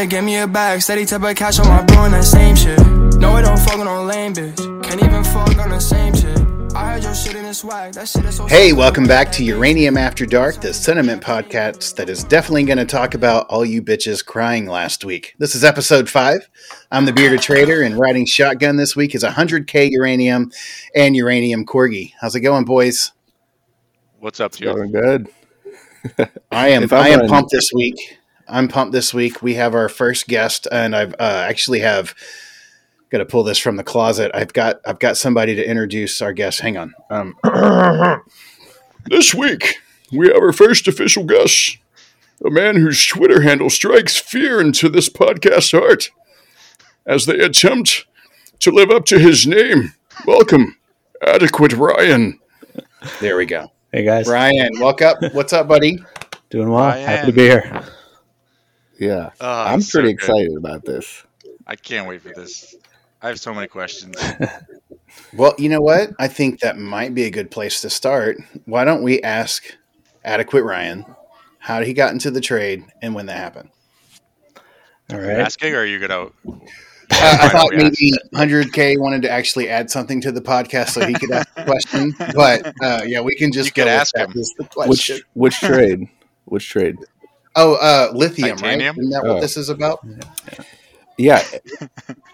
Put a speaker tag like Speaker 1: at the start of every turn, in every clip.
Speaker 1: gotta get me a bag, steady type of cash on my bro and that same shit. No, I don't fuck on no lame bitch. Can't even fuck on the same shit. I heard your shit in the swag. That shit is so
Speaker 2: Hey, welcome back to Uranium After Dark, the sentiment podcast that is definitely going to talk about all you bitches crying last week. This is episode five. I'm the bearded trader, and riding shotgun this week is 100k uranium and uranium corgi. How's it going, boys?
Speaker 3: What's up, dude?
Speaker 4: Going good.
Speaker 2: I am.
Speaker 4: I'm
Speaker 2: I am
Speaker 4: running-
Speaker 2: pumped this week. I'm pumped this week. We have our first guest, and I've uh, actually have got to pull this from the closet. I've got I've got somebody to introduce our guest. Hang on. Um,
Speaker 5: This week, we have our first official guest, a man whose Twitter handle strikes fear into this podcast's heart as they attempt to live up to his name. Welcome, Adequate Ryan.
Speaker 2: there we go.
Speaker 6: Hey guys,
Speaker 2: Ryan, welcome. What's up, buddy?
Speaker 6: doing well.
Speaker 3: Ryan.
Speaker 6: Happy to be here.
Speaker 4: Yeah.
Speaker 3: Oh,
Speaker 4: I'm pretty
Speaker 3: good.
Speaker 4: excited about this.
Speaker 3: I can't wait for this. I have so many questions.
Speaker 2: Well, you know what? I think that might be a good place to start. Why don't we ask Adequate Ryan how he got into the trade and when that happened?
Speaker 6: All right.
Speaker 3: Are you asking, or are you gonna?
Speaker 2: Uh, I thought
Speaker 3: don't
Speaker 2: maybe 100K wanted to actually add something to the podcast so he could ask the question. But uh, yeah, we can just
Speaker 3: You could
Speaker 2: go with
Speaker 3: ask him.
Speaker 2: as the
Speaker 4: Which which trade? Which trade?
Speaker 2: Oh, uh, lithium,
Speaker 3: Titanium?
Speaker 2: right? Isn't that what
Speaker 4: Oh.
Speaker 2: this is about?
Speaker 4: Yeah.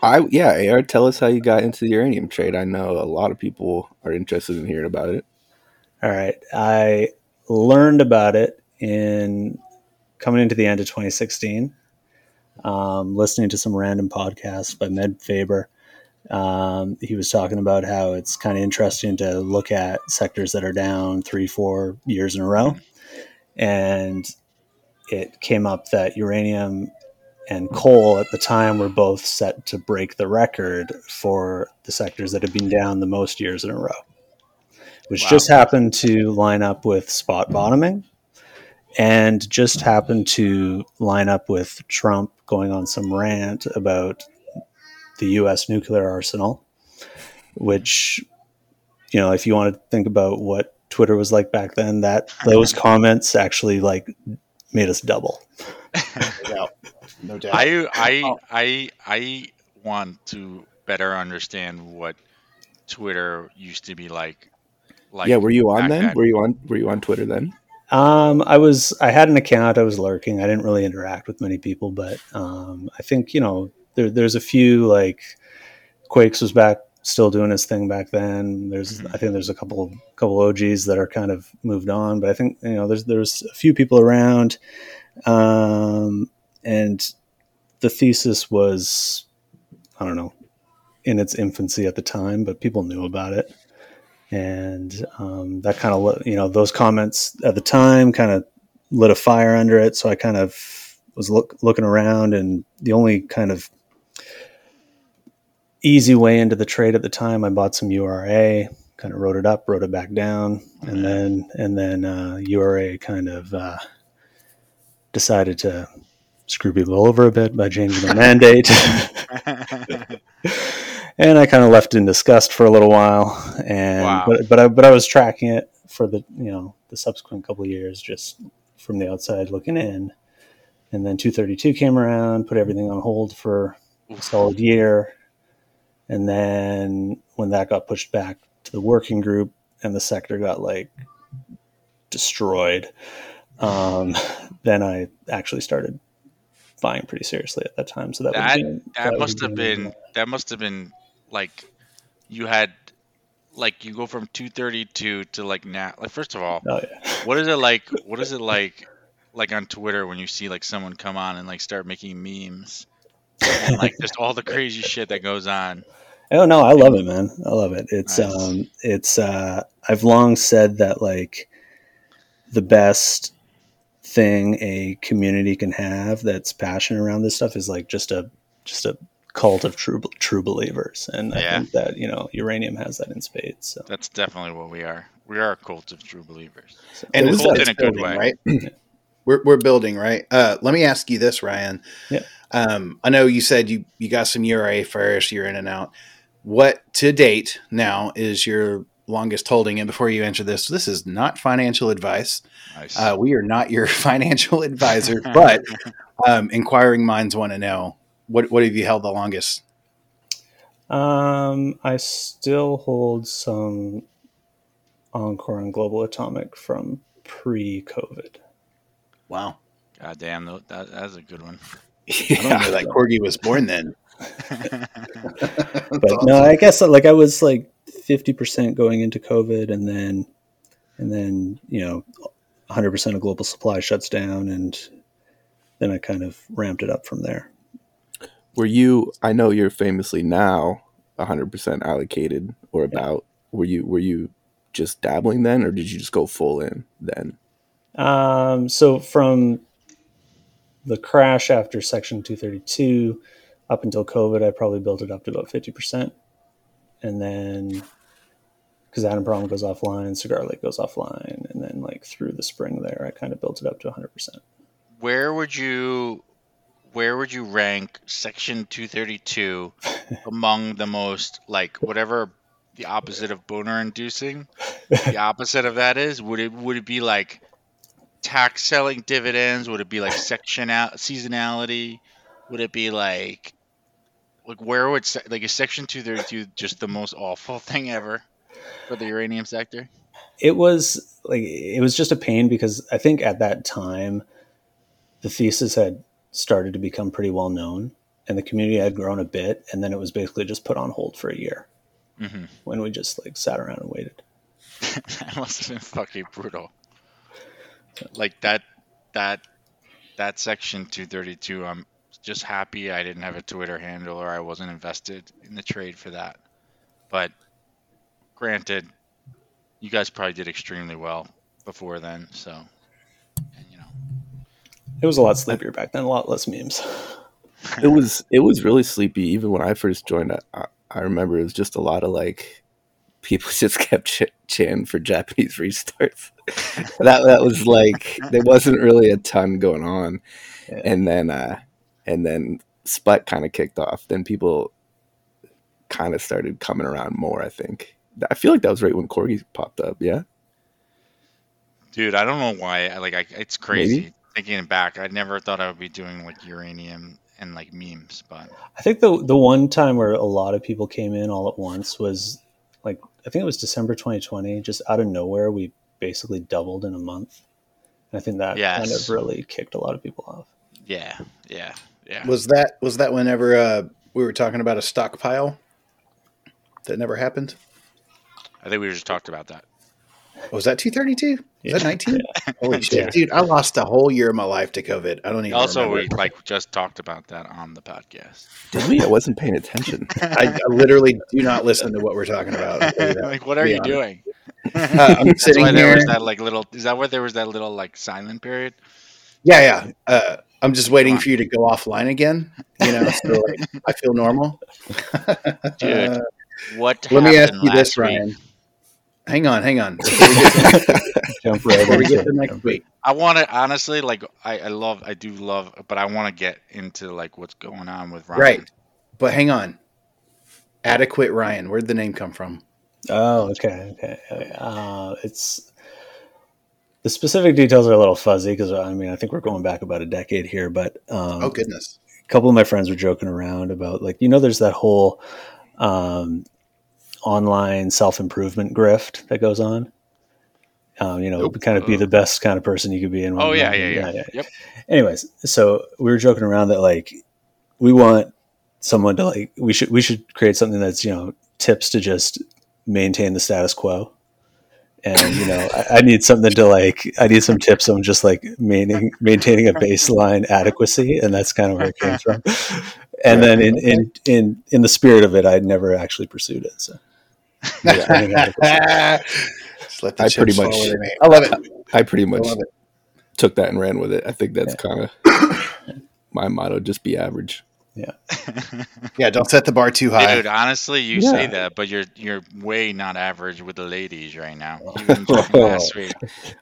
Speaker 4: I yeah, AR, tell us how you got into the uranium trade. I know a lot of people are interested in hearing about it.
Speaker 6: All right. I learned about it in coming into the end of 2016, um, listening to some random podcast by Meb Faber. Um, he was talking about how it's kind of interesting to look at sectors that are down three, four years in a row. And it came up that uranium and coal at the time were both set to break the record for the sectors that had been down the most years in a row, which
Speaker 3: Wow.
Speaker 6: just happened to line up with spot bottoming and just happened to line up with Trump going on some rant about the US nuclear arsenal, which, you know, if you want to think about what Twitter was like back then, that those comments actually like made us double.
Speaker 2: No doubt. No doubt.
Speaker 3: I I I I want to better understand what Twitter used to be like. Like
Speaker 4: yeah, were you on then?
Speaker 3: then.
Speaker 4: Were you on were you on Twitter then?
Speaker 6: Um, I was, I had an account. I was lurking. I didn't really interact with many people, but um, I think you know there, there's a few like Quakes was back, still doing his thing back then. There's,
Speaker 3: Mhm.
Speaker 6: I think there's a couple, couple OGs that are kind of moved on, but I think you know there's there's a few people around, um, and the thesis was, I don't know, in its infancy at the time, but people knew about it and um, that kind of you know those comments at the time kind of lit a fire under it so i kind of was look, looking around and the only kind of easy way into the trade at the time i bought some ura kind of wrote it up wrote it back down and then and then uh, ura kind of uh, decided to screw people over a bit by changing the mandate and I kind of left in disgust for a little while. And
Speaker 3: Wow.
Speaker 6: but but I but I was tracking it for the you know the subsequent couple of years just from the outside looking in. And then 232 came around, put everything on hold for a solid year. And then when that got pushed back to the working group and the sector got like destroyed, um, then I actually started buying pretty seriously at that time. So that,
Speaker 3: That- that
Speaker 6: would
Speaker 3: must have
Speaker 6: be-
Speaker 3: been that must have been like you had like you go from 232 to like now like first of all
Speaker 6: Oh yeah.
Speaker 3: what is it like what is it like like on twitter when you see like someone come on and like start making memes like just all the crazy shit that goes on
Speaker 6: Oh no, I love it, man. I love it. It's
Speaker 3: Nice.
Speaker 6: um it's uh I've long said that like the best thing a community can have that's passionate around this stuff is like just a just a cult of true true believers. And I think that, you know, uranium has that in spades. So
Speaker 3: that's definitely what we are we are a cult of true believers
Speaker 2: and
Speaker 6: It
Speaker 2: it's,
Speaker 6: was
Speaker 3: in a good
Speaker 2: building,
Speaker 3: way.
Speaker 2: right? we're, we're building, right? Uh, let me ask you this, Ryan.
Speaker 6: Yeah.
Speaker 2: Um, I know you said you, you got some URA first, you're in and out. What to date now is your longest holding. And before you answer this, this is not financial advice.
Speaker 3: Nice.
Speaker 2: Uh, we are not your financial advisor, but um, inquiring minds want to know what what have you held the longest?
Speaker 6: Um, I still hold some Encore and Global Atomic from pre-COVID.
Speaker 2: Wow,
Speaker 3: God damn, that, that's a good one.
Speaker 2: I don't know that Corgi was born then.
Speaker 6: But no, I guess like I was like fifty percent going into COVID, and then and then you know, hundred percent of global supply shuts down, and then I kind of ramped it up from there.
Speaker 4: Were you? I know you're famously now 100 percent allocated or about. Were you? Were you just dabbling then, or did you just go full in then?
Speaker 6: Um, so from the crash after Section 232 up until COVID, I probably built it up to about 50%. And then because Kazatomprom goes offline, Cigar Lake goes offline. And then like through the spring there, I kind of built it up to 100%.
Speaker 3: Where would you where would you rank section 232 among the most like whatever the opposite of boner inducing the opposite of that is would it would it be like tax selling dividends would it be like section out seasonality would it be like like where would like is section 232 just the most awful thing ever for the uranium sector
Speaker 6: It was like, it was just a pain because I think at that time, the thesis had started to become pretty well known and the community had grown a bit. And then it was basically just put on hold for a year
Speaker 3: hmm
Speaker 6: when we just like sat around and waited.
Speaker 3: that must have been fucking brutal. Like that, that, that section 232. I'm just happy I didn't have a Twitter handle or I wasn't invested in the trade for that. But granted, you guys probably did extremely well before then. So, and, you know,
Speaker 6: It was a lot sleepier back then, a lot less memes.
Speaker 4: It was. It was really sleepy. Even when I first joined, I, I, I remember it was just a lot of like people just kept ch- chanting for Japanese restarts. that that was like there wasn't really a ton going on,
Speaker 6: Yeah.
Speaker 4: and then uh, and then Sput kind of kicked off. Then people kind of started coming around more. I think. I feel like that was right when Corgi popped up. Yeah.
Speaker 3: dude, I don't know why. I like, I, it's crazy
Speaker 4: Maybe.
Speaker 3: thinking back. I never thought I would be doing like uranium and like memes, but
Speaker 6: I think the the one time where a lot of people came in all at once was like I think it was December 2020. Just out of nowhere, we basically doubled in a month. And I think that kind of really kicked a lot of people off.
Speaker 3: yeah, yeah, yeah.
Speaker 2: Was that was that whenever uh, we were talking about a stockpile that never happened?
Speaker 3: I think we just talked about that.
Speaker 2: Was that two thirty two? Was that
Speaker 6: Yeah.
Speaker 2: nineteen? Holy shit,
Speaker 6: Yeah.
Speaker 2: dude! I lost a whole year of my life to COVID. I don't even.
Speaker 3: Also,
Speaker 2: remember.
Speaker 3: we like just talked about that on the podcast.
Speaker 4: Did we? I wasn't paying attention.
Speaker 2: I, I literally do not listen to what we're talking about. I'll tell you that.
Speaker 3: like, what are you
Speaker 2: honest.
Speaker 3: doing?
Speaker 2: Uh, I'm
Speaker 3: That's
Speaker 2: sitting
Speaker 3: why there
Speaker 2: here.
Speaker 3: was that like little. Is that where there was that little like silent period?
Speaker 2: Yeah, yeah. Uh, I'm just waiting for you to go offline again. You know, so like, I feel normal.
Speaker 3: Dude,
Speaker 2: Uh,
Speaker 3: What?
Speaker 2: let me ask you this,
Speaker 3: week?
Speaker 2: Ryan. Hang on, hang on. Before
Speaker 6: Jump right
Speaker 2: we get to next week,
Speaker 3: I want to honestly like. I, I love. I do love, but I want to get into like what's going on with Ryan.
Speaker 2: right? But hang on. Adequate Ryan. Where'd the name come from?
Speaker 6: Oh, okay, okay. Uh, it's the specific details are a little fuzzy because I mean I think we're going back about a decade here, but um,
Speaker 2: Oh goodness.
Speaker 6: a couple of my friends were joking around about like you know there's that whole um, online self improvement grift that goes on. Um, you know,
Speaker 2: Nope.
Speaker 6: kind of be the best kind of person you could be in.
Speaker 3: Oh yeah,
Speaker 6: moment.
Speaker 3: yeah, yeah. Yep.
Speaker 6: Anyways, so we were joking around that like we want someone to like we should we should create something that's you know tips to just maintain the status quo. And you know, I, I need something to like. I need some tips on just like maintaining maintaining a baseline adequacy, and that's kind of where it came from. And then in in in in the spirit of it, I'd never actually pursued it. So maintaining adequacy.
Speaker 2: Just let the
Speaker 4: I pretty much-
Speaker 2: where they may. I love it.
Speaker 4: I pretty much
Speaker 2: love it.
Speaker 4: took that and ran with it. I think that's kind of my motto: just be average.
Speaker 2: Yeah, yeah. don't set the bar too high.
Speaker 3: Dude, honestly, you
Speaker 4: Yeah.
Speaker 3: say that, but you're you're way not average with the ladies right now. Oh. You last week.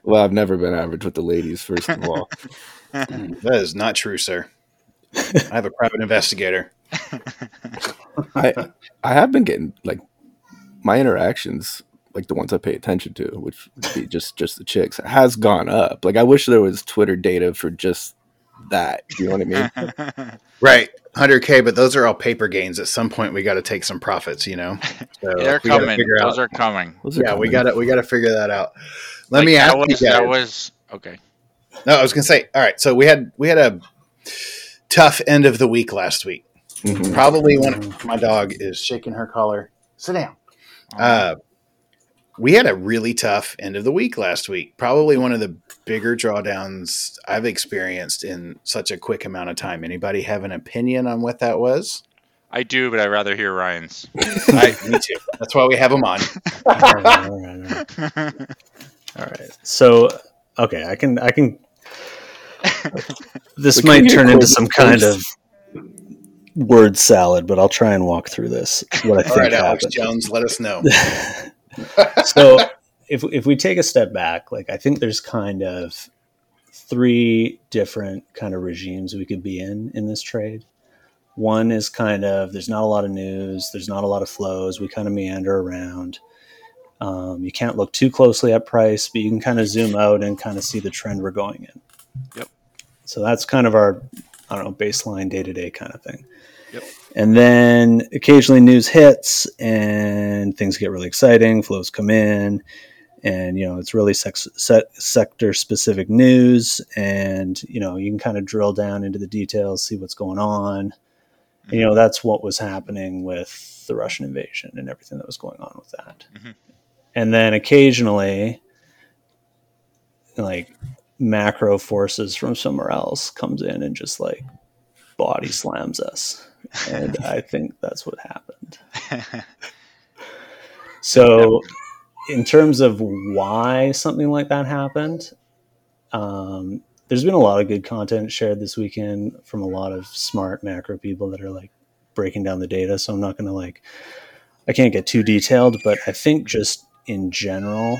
Speaker 4: Well, I've never been average with the ladies. First of all,
Speaker 2: That is not true, sir. I have a private investigator.
Speaker 4: I I have been getting like my interactions like the ones I pay attention to, which would be just just the chicks, has gone up. Like I wish there was Twitter data for just that. You know what I mean?
Speaker 2: Right, hundred k, but those are all paper gains. At some point, we got to take some profits. You know, so
Speaker 3: They're coming.
Speaker 2: figure
Speaker 3: Those
Speaker 2: out-
Speaker 3: are coming.
Speaker 4: Those are
Speaker 2: yeah, we got to we got to figure that out. Let
Speaker 3: Like,
Speaker 2: me ask
Speaker 3: that was,
Speaker 2: you guys.
Speaker 3: That was okay.
Speaker 2: No, I was gonna say. All right, so we had we had a tough end of the week last week.
Speaker 4: Mhm.
Speaker 2: Probably one. My dog is shaking her collar. Sit down. Uh, we had a really tough end of the week last week. Probably one of the bigger drawdowns I've experienced in such a quick amount of time. Anybody have an opinion on what that was?
Speaker 3: I do, but I'd rather hear Ryan's.
Speaker 2: I, me too. That's why we have him on.
Speaker 6: all right, all right, all right. All right. So, okay, I can, I can. This
Speaker 4: We
Speaker 6: might
Speaker 4: get
Speaker 6: turn into some kind of word salad, but I'll try and walk through this. What I
Speaker 2: All
Speaker 6: think
Speaker 2: right, Alex. Jones, let us know.
Speaker 6: so if if we take a step back, like I think there's kind of three different kind of regimes we could be in in this trade. One is kind of there's not a lot of news, there's not a lot of flows. We kind of meander around. Um, you can't look too closely at price, but you can kind of zoom out and kind of see the trend we're going in.
Speaker 3: Yep.
Speaker 6: So that's kind of our I don't know baseline day to day kind of thing.
Speaker 3: Yep.
Speaker 6: And then occasionally news hits and things get really exciting, flows come in, and you know it's really sex, set, sector specific news, and you know you can kind of drill down into the details, see what's going on. And, you know that's what was happening with the Russian invasion and everything that was going on with that.
Speaker 3: Mhm.
Speaker 6: And then occasionally, like macro forces from somewhere else comes in and just like body slams us. And i think that's what happened. So in terms of why something like that happened um, there's been a lot of good content shared this weekend from a lot of smart macro people that are like breaking down the data. So i'm not going to like i can't get too detailed but i think just in general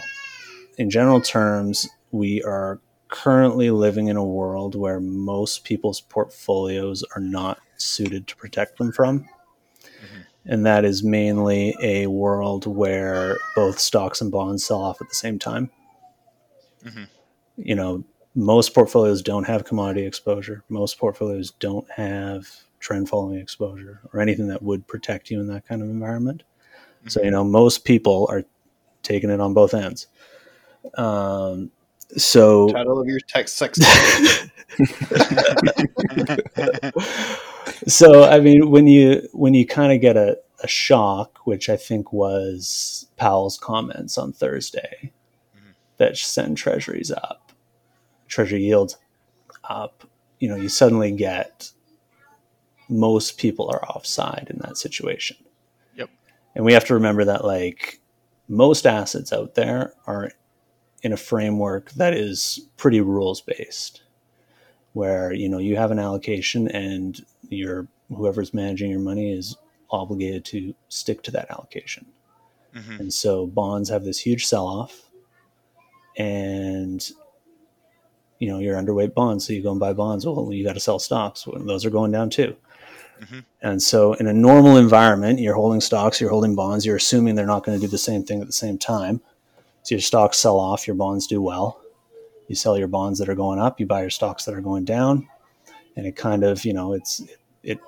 Speaker 6: in general terms we are currently living in a world where most people's portfolios are not suited to protect them from. And that is mainly a world where both stocks and bonds sell off at the same time.
Speaker 3: Mhm.
Speaker 6: You know, most portfolios don't have commodity exposure. Most portfolios don't have trend following exposure or anything that would protect you in that kind of environment. So, you know, most people are taking it on both ends. Um, so
Speaker 2: Title of your text sex.
Speaker 6: so I mean, when you when you kind of get a, a shock, which I think was Powell's comments on Thursday, mm-hmm. that send treasuries up, treasury yields up. You know, you suddenly get most people are offside in that situation.
Speaker 3: Yep.
Speaker 6: And we have to remember that like most assets out there are in a framework that is pretty rules based where you know you have an allocation and your whoever's managing your money is obligated to stick to that allocation.
Speaker 3: Mhm.
Speaker 6: and so bonds have this huge sell off and you know you're underweight bonds so you go and buy bonds. Well you got to sell stocks. Those are going down too.
Speaker 3: Mhm.
Speaker 6: and so in a normal environment you're holding stocks you're holding bonds you're assuming they're not going to do the same thing at the same time so your stocks sell off? Your bonds do well. You sell your bonds that are going up you buy your stocks that are going down and it kind of you know it's it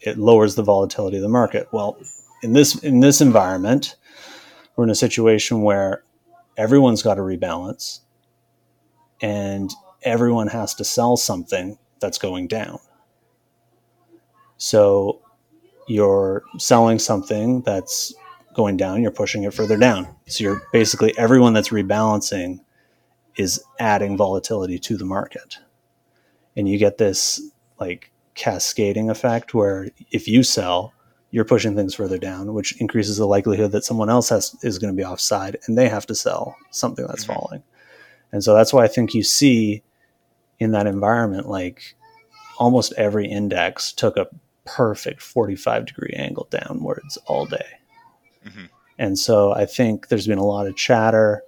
Speaker 6: it lowers the volatility of the market. Well in this in this environment we're in a situation where everyone's got to rebalance and everyone has to sell something that's going down. So you're selling something that's going down you're pushing it further down. So you're basically everyone that's rebalancing is adding volatility to the market. And you get this like cascading effect where if you sell you're pushing things further down which increases the likelihood that someone else has is going to be offside and they have to sell something that's
Speaker 3: Mhm.
Speaker 6: falling. And so that's why i think you see in that environment like almost every index took a perfect 45 degree angle downwards all day
Speaker 3: Mhm.
Speaker 6: and so i think there's been a lot of chatter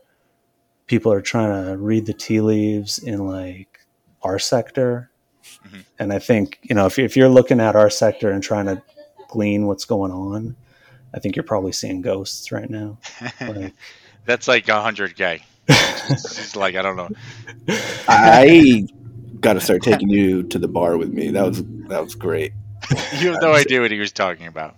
Speaker 6: people are trying to read the tea leaves in like our sector
Speaker 3: Mhm.
Speaker 6: and i think you know if, if you're looking at our sector and trying to glean what's going on i think you're probably seeing ghosts right now like
Speaker 3: That's like hundred k. It's like I don't know.
Speaker 4: I got to start taking you to the bar with me. That was that was great.
Speaker 3: You have no idea what he was talking about.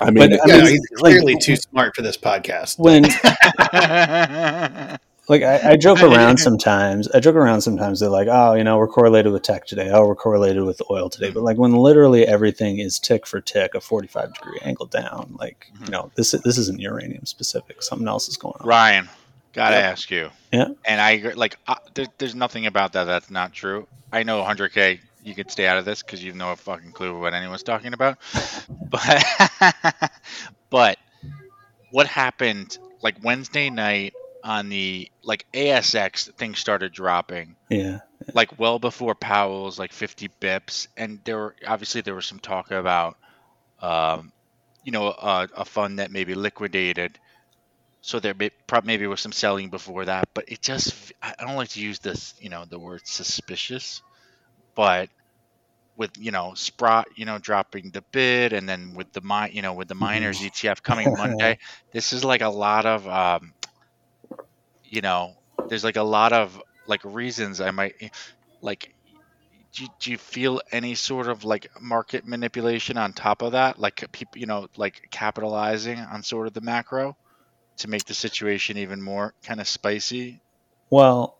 Speaker 4: I mean,
Speaker 6: But, I mean,
Speaker 2: he's
Speaker 6: like-
Speaker 2: clearly too smart for this podcast.
Speaker 6: when like I, I joke around sometimes. I joke around sometimes. They're like, oh, you know, we're correlated with tech today. Oh, we're correlated with oil today. But like when literally everything is tick for tick, a forty-five degree angle down. Like you know, this this isn't uranium specific. Something else is going on.
Speaker 3: Ryan, gotta
Speaker 2: Yep.
Speaker 3: ask you.
Speaker 6: Yeah.
Speaker 3: And I agree- like uh, there, there's nothing about that that's not true. I know 100k. You could stay out of this because you have no fucking clue what anyone's talking about. But but what happened like Wednesday night on the like ASX things started dropping
Speaker 6: Yeah.
Speaker 3: like well before Powell's like 50 bips, and there were obviously there was some talk about, um, you know, a, a fund that maybe liquidated. So there may, prob- maybe was some selling before that, but it just I I don't like to use this, you know, the word suspicious, but with you know Sprott, you know, dropping the bid, and then with the mine, you know, with the miners ETF coming Monday, this is like a lot of, um, you know, there's like a lot of like reasons I might like do you, do you feel any sort of like market manipulation on top of that? Like people you know like capitalizing on sort of the macro to make the situation even more kind of spicy?
Speaker 6: Well,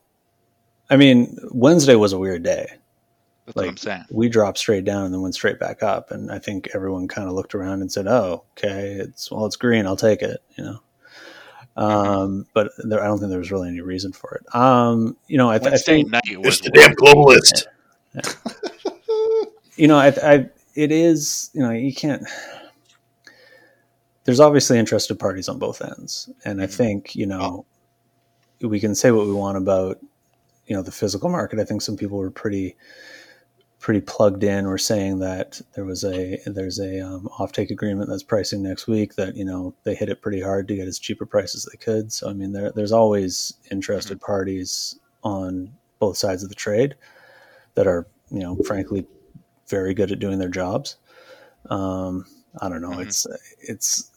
Speaker 6: I mean, Wednesday was a weird day.
Speaker 3: That's what i'm saying
Speaker 6: We dropped straight down and then went straight back up, and I think everyone kind of looked around and said, "Oh, okay, it's well, it's green. I'll take it." You know. Um, but there, I don't think there was really any reason for it. Um, you know, I, th- I
Speaker 3: Wednesday
Speaker 6: think
Speaker 3: night was
Speaker 2: It's the damn globalist.
Speaker 6: you know, I, I, it is, you know, you can't. There's obviously interested parties on both ends, and I think you know, we can say what we want about, you know, the physical market. I think some people were pretty, pretty plugged in. Were saying that there was a there's a um, offtake agreement that's pricing next week. That you know they hit it pretty hard to get as cheap a price as they could. So I mean, there, there's always interested parties on both sides of the trade that are you know frankly very good at doing their jobs. Um, I don't know.
Speaker 3: Mhm.
Speaker 6: It's it's.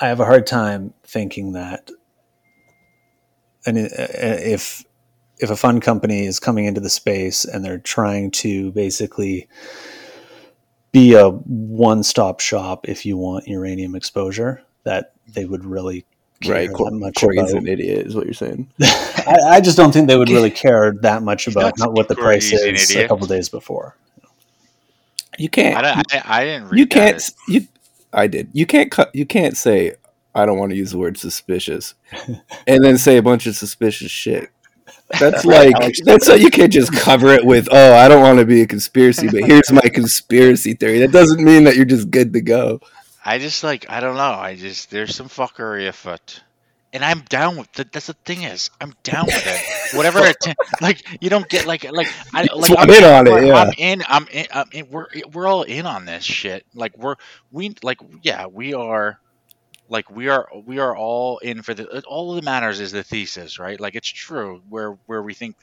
Speaker 6: I have a hard time thinking that, and if if a fund company is coming into the space and they're trying to basically be a one stop shop if you want uranium exposure, that they would really care
Speaker 4: right?
Speaker 6: that
Speaker 4: Cor-
Speaker 6: much
Speaker 4: Corey's
Speaker 6: about.
Speaker 4: an idiot, is what you're saying.
Speaker 6: I, I just don't think they would really care that much about
Speaker 3: not
Speaker 6: not what the
Speaker 3: Corey,
Speaker 6: price
Speaker 3: he's an
Speaker 6: is a
Speaker 3: idiot.
Speaker 6: couple days before.
Speaker 4: You can't.
Speaker 3: I, don't, I, I didn't read
Speaker 4: you can't.
Speaker 3: as-
Speaker 4: You. I did. You can't. cut. You can't say. I don't want to use the word suspicious, and then say a bunch of suspicious shit. That's like that's how you can't just cover it with oh I don't want to be a conspiracy, but here's my conspiracy theory. That doesn't mean that you're just good to go.
Speaker 3: I just like I don't know. I just there's some fuckery afoot, and I'm down with that. That's the thing is I'm down with it. Whatever it like you don't get like like I like
Speaker 4: I'm in on it, yeah.
Speaker 3: I'm in. I'm in. I'm in. We're we're all in on this shit. Like we're we like yeah we are. Like we are, we are all in for the. All that matters is the thesis, right? Like it's true. Where where we think,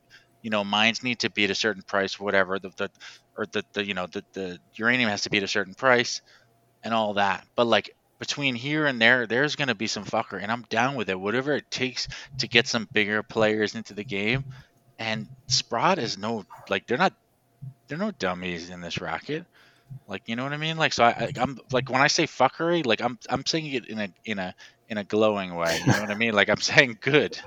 Speaker 3: you know, mines need to be at a certain price, whatever. The, the or the, the you know the, the uranium has to be at a certain price and all that. But like between here and there, there's gonna be some fucker, and I'm down with it. Whatever it takes to get some bigger players into the game. And Sprott is no like they're not they're no dummies in this racket. Like you know what I mean? Like so I, I I'm like when I say fuckery, like I'm I'm saying it in a in a in a glowing way. You know what I mean? Like I'm saying good.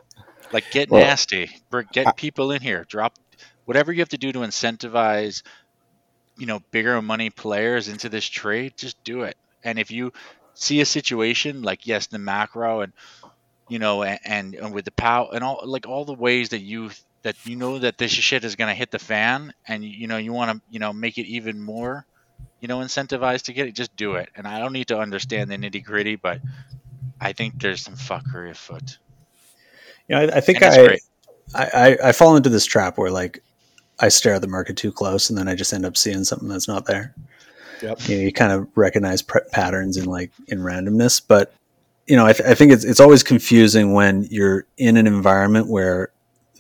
Speaker 3: Like get
Speaker 4: Well,
Speaker 3: nasty. Get people in here. Drop whatever you have to do to incentivize you know bigger money players into this trade just do it and if you see a situation like yes the macro and you know and and, and with the pow and all like all the ways that you that you know that this shit is going to hit the fan and you know you want to you know make it even more you know incentivized to get it just do it and i don't need to understand the nitty gritty but i think there's some fuckery afoot
Speaker 6: You know, I, I think I. I, I I fall into this trap where like I stare at the market too close, and then I just end up seeing something that's not there.
Speaker 2: Yep.
Speaker 6: You, know, you kind of recognize pr- patterns in like in randomness, but you know, I, th- I think it's it's always confusing when you're in an environment where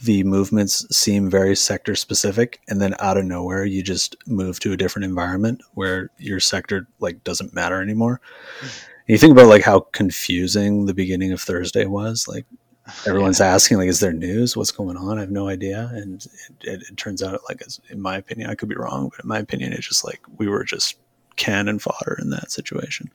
Speaker 6: the movements seem very sector specific, and then out of nowhere you just move to a different environment where your sector like doesn't matter anymore. Hmm. You think about like how confusing the beginning of Thursday was. Like everyone's asking, like, is there news? What's going on? I have no idea. And it, it, it turns out, like, in my opinion, I could be wrong, but in my opinion, it's just like we were just cannon fodder in that situation.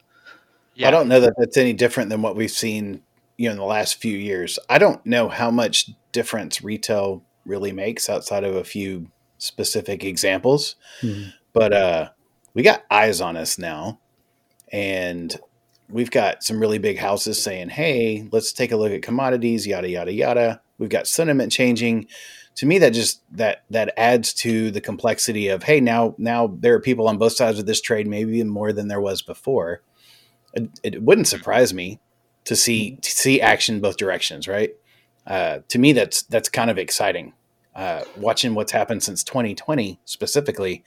Speaker 3: Yeah.
Speaker 2: I don't know that that's any different than what we've seen, you know, in the last few years. I don't know how much difference retail really makes outside of a few specific examples,
Speaker 6: Mhm.
Speaker 2: but uh, we got eyes on us now, and we've got some really big houses saying, "Hey, let's take a look at commodities." Yada yada yada. We've got sentiment changing. To me, that just that that adds to the complexity of hey, now now there are people on both sides of this trade, maybe more than there was before it, it wouldn't surprise me to see to see action both directions right uh, to me that's that's kind of exciting uh, watching what's happened since 2020 specifically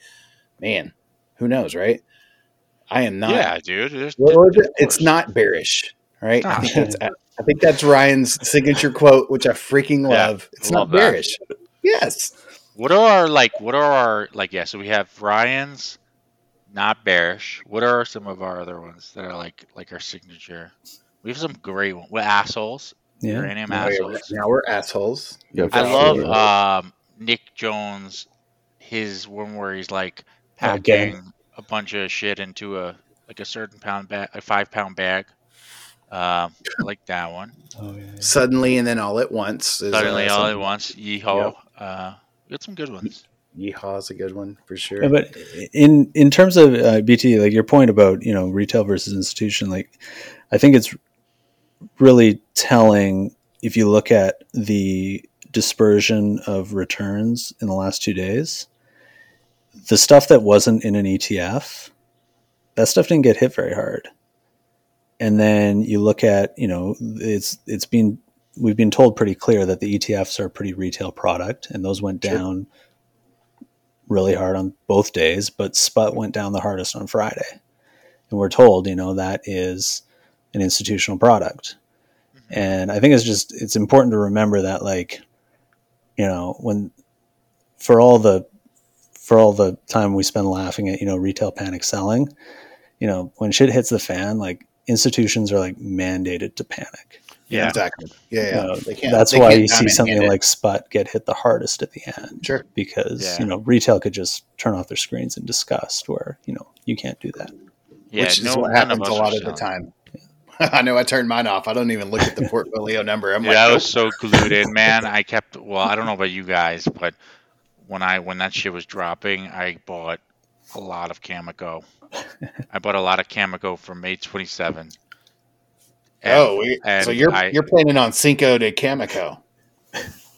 Speaker 2: man who knows right i am not
Speaker 3: yeah, dude. There's,
Speaker 2: What was it's not bearish right I,
Speaker 3: Ah.
Speaker 2: think that's, I think that's ryan's signature quote which i freaking
Speaker 3: Yeah,
Speaker 2: love it's
Speaker 3: love
Speaker 2: not
Speaker 3: that.
Speaker 2: bearish yes
Speaker 3: What are our like? What are our like? Yeah, so we have Ryan's, not bearish. What are some of our other ones that are like like our signature? We have some great ones. What assholes?
Speaker 6: Yeah.
Speaker 3: Uranium
Speaker 2: we're,
Speaker 3: assholes.
Speaker 2: now we're assholes
Speaker 4: Yeah,
Speaker 3: I
Speaker 4: for
Speaker 3: love um, Nick Jones. His one where he's like
Speaker 6: Oh, gang.
Speaker 3: packing a bunch of shit into a like a certain pound bag, a five pound bag. Um, I like that one.
Speaker 6: Oh, yeah, yeah.
Speaker 2: suddenly and then all at once is,
Speaker 3: Suddenly,
Speaker 2: uh,
Speaker 3: all at once, yeehaw. Uh, we got some good ones.
Speaker 2: Yeehaw is a good one for sure.
Speaker 6: Yeah, but in in terms of uh, BT, like your point about you know retail versus institution, like I think it's really telling if you look at the dispersion of returns in the last two days. The stuff that wasn't in an ETF, that stuff didn't get hit very hard. And then you look at you know it's it's been we've been told pretty clear that the ETFs are a pretty retail product, and those went
Speaker 2: Sure.
Speaker 6: down really hard on both days, but Sput went down the hardest on Friday. And we're told, you know, that is an institutional product. And I think it's just it's important to remember that like, you know, when for all the for all the time we spend laughing at, you know, retail panic selling, you know, when shit hits the fan, like institutions are like mandated to panic.
Speaker 3: Yeah.
Speaker 2: exactly. Yeah, yeah.
Speaker 6: You know,
Speaker 2: They can't-
Speaker 6: that's
Speaker 2: they
Speaker 6: why
Speaker 2: can't
Speaker 6: you see something like Sput get hit the hardest at the end
Speaker 2: sure.
Speaker 6: because
Speaker 3: Yeah.
Speaker 6: you know retail could just turn off their screens in disgust where you know you can't do that
Speaker 3: Yeah,
Speaker 2: which is what happens a lot of the
Speaker 3: selling.
Speaker 2: time. I know I turned mine off. I don't even look at the portfolio number. I'm
Speaker 3: yeah,
Speaker 2: like,
Speaker 3: I
Speaker 2: nope.
Speaker 3: was so glued in, man. I kept. Well, I don't know about you guys, but when I when that shit was dropping, I bought a lot of Cameco. I bought a lot of Cameco from May 27. And-
Speaker 2: oh,
Speaker 3: and
Speaker 2: so you're
Speaker 3: I-
Speaker 2: you're planning on Cinco de Cameco.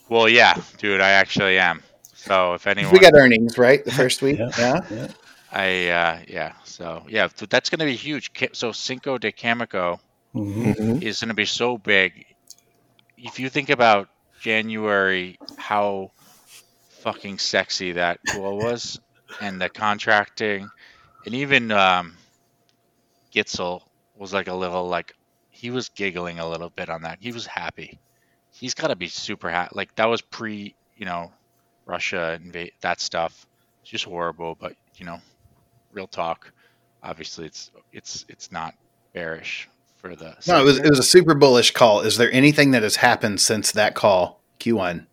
Speaker 3: well, yeah, dude, I actually am. So if anyone,
Speaker 2: We got earnings right the first week.
Speaker 6: Yeah.
Speaker 2: Yeah,
Speaker 6: yeah
Speaker 3: I uh, yeah, so yeah, th- that's gonna be huge. So Cinco de Cameco
Speaker 6: Mhm.
Speaker 4: Mhm.
Speaker 3: is gonna be so big. If you think about January, how fucking sexy that tool was, and the contracting, and even um, Gitzel was like a little like he was giggling a little bit on that. He was happy. He's got to be super happy. Like that was pre, you know, Russia invade that stuff. It's just horrible, but you know, real talk. Obviously, it's it's it's not bearish for the.
Speaker 2: no, it was it was a super bullish call. Is there anything that has happened since that call Q1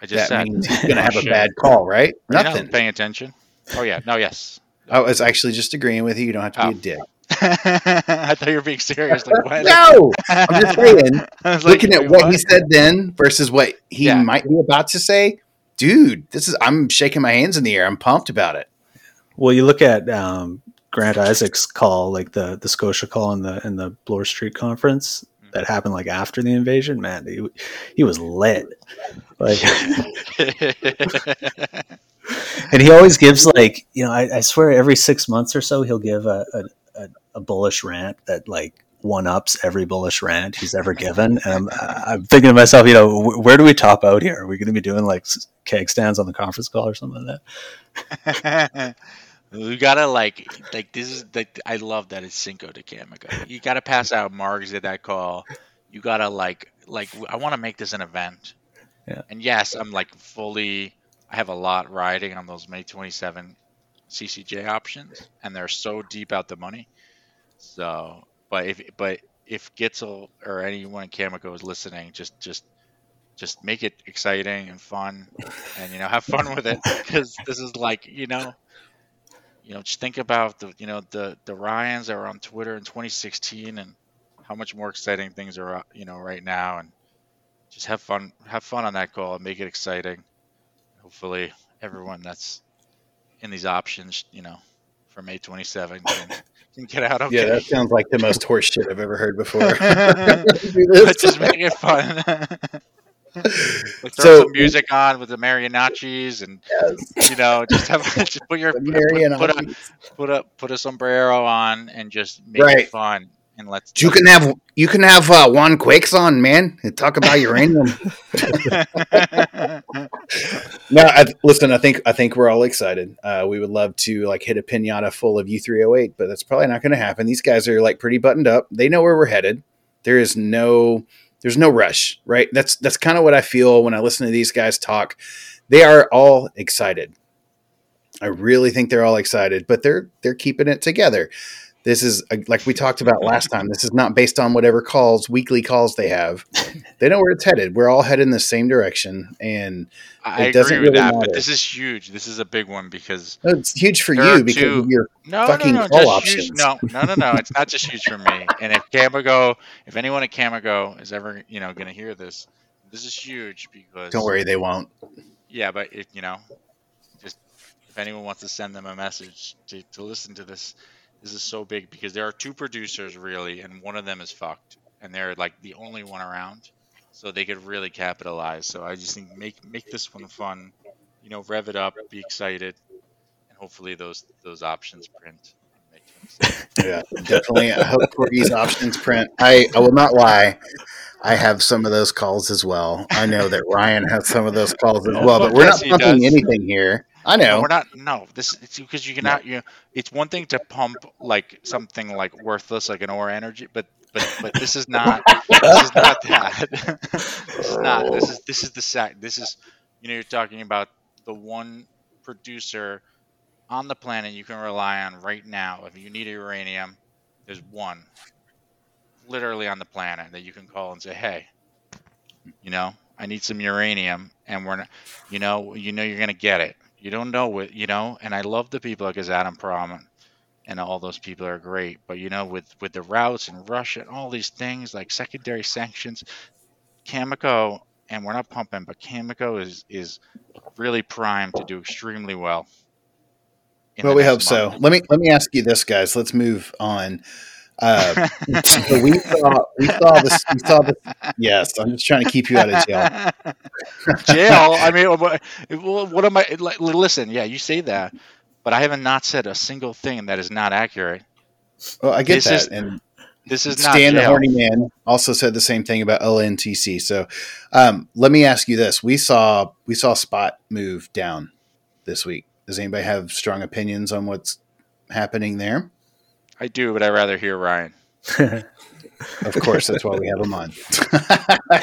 Speaker 3: I just
Speaker 2: that
Speaker 3: said
Speaker 2: means he's going to have a bad call, right?
Speaker 3: Are you not
Speaker 2: Nothing.
Speaker 3: paying attention. Oh yeah, no, yes.
Speaker 2: I was actually just agreeing with you. You don't have to
Speaker 3: Oh.
Speaker 2: be a dick.
Speaker 3: I thought you were being serious. Like what?
Speaker 2: No, I'm just saying.
Speaker 3: Like,
Speaker 2: looking at
Speaker 3: wait,
Speaker 2: what, he said then versus what he
Speaker 3: Yeah.
Speaker 2: might be about to say, dude, this is I'm shaking my hands in the air. I'm pumped about it.
Speaker 6: well you look at um, grant isaac's call like the the scotia call in the in the bloor street conference mm-hmm. that happened like after the invasion man he, he was lit. Like and he always gives like you know I, I swear every six months or so he'll give a, a, a, bullish rant that like one ups every bullish rant he's ever given. And I'm, I'm thinking to myself you know wh- where do we top out here? Are we going to be doing like keg stands on the conference call or something like that
Speaker 3: you gotta like like this is like I love that it's Cinco de Cameco. You gotta pass out marks at that call. You gotta like like I want to make this an event.
Speaker 6: Yeah.
Speaker 3: And yes, I'm like fully. I have a lot riding on those May 27 CCJ options, and they're so deep out the money. So but if but if Gitzel or anyone in Cameco is listening, just just just make it exciting and fun, and you know have fun with it because this is like you know you know just think about the you know the the Ryans that were on Twitter in 2016 and how much more exciting things are uh, you know right now. And just have fun have fun on that call and make it exciting. Hopefully everyone that's in these options you know for may 27 can, can get out okay
Speaker 2: Yeah, that sounds like the most horse shit I've ever heard before.
Speaker 3: but just make it fun like throw
Speaker 2: So-
Speaker 3: some music on with the mariachis and you know just have just put your put, put, a, put a put a sombrero on and just make
Speaker 2: Right.
Speaker 3: it fun and let's
Speaker 2: You can have you can have uh, Juan Quakes on, man, and talk about uranium. No, I, listen. I think I think we're all excited. Uh, we would love to like hit a pinata full of U three hundred eight, but that's probably not going to happen. These guys are like pretty buttoned up. They know where we're headed. There is no there's no rush, right? That's that's kind of what I feel when I listen to these guys talk. They are all excited. I really think they're all excited, but they're they're keeping it together. This is like we talked about last time. This is not based on whatever calls, weekly calls they have. They know where it's headed. We're all headed in the same direction, and
Speaker 3: I
Speaker 2: It doesn't
Speaker 3: agree with
Speaker 2: really
Speaker 3: that,
Speaker 2: matter.
Speaker 3: but this is huge. This is a big one because
Speaker 2: it's huge for you because
Speaker 3: two-
Speaker 2: of your
Speaker 3: no,
Speaker 2: Fucking
Speaker 3: no, no,
Speaker 2: call
Speaker 3: just huge. No, no, no, no. It's not just huge for me. And if Cameco, if anyone at Cameco is ever, you know, going to hear this, this is huge because
Speaker 2: Don't worry, they won't.
Speaker 3: Yeah, but if you know, just if anyone wants to send them a message to, to listen to this, this is so big because there are two producers really, and one of them is fucked, and they're like the only one around, so they could really capitalize. So I just think make make this one fun, you know, rev it up, be excited, and hopefully those those options print. on May 27th.
Speaker 2: Yeah, definitely. I hope Corgi's options print. I, I will not lie. I have some of those calls as well. I know that Ryan has some of those calls as well, but we're not
Speaker 3: he
Speaker 2: pumping anything here. I
Speaker 3: No,
Speaker 2: know.
Speaker 3: we're not. No, this it's because you cannot. You know, it's one thing to pump like something like worthless, like an ore energy, but but but this is not. this is not that. this is not. This is this is the sac. This is you know you're talking about the one producer on the planet you can rely on right now. If you need uranium, there's one, literally on the planet that you can call and say, hey, you know, I need some uranium, and we're not. You know, you know you're gonna get it. You don't know what you know, and I love the people like Kazatomprom, and all those people are great. But you know, with with the routes and Russia and all these things like secondary sanctions, Cameco, and we're not pumping, but Cameco is is really primed to do extremely well.
Speaker 2: Well, we hope so. Let me let me ask you this, guys. Let's move on. Uh, so we saw we saw this we saw this. Yes, I'm just trying to keep you out of jail.
Speaker 3: jail. I mean, what, what am I? Like, listen, yeah, you say that, but I have not said a single thing that is not accurate.
Speaker 2: Well, I get
Speaker 3: This
Speaker 2: that,
Speaker 3: is
Speaker 2: and
Speaker 3: This is not
Speaker 2: Stan the horny man also said the same thing about LNTC. So um, let me ask you this: we saw we saw spot move down this week. Does anybody have strong opinions on what's happening there?
Speaker 3: I do, but I'd rather hear Ryan.
Speaker 2: Of course, that's why we have him on.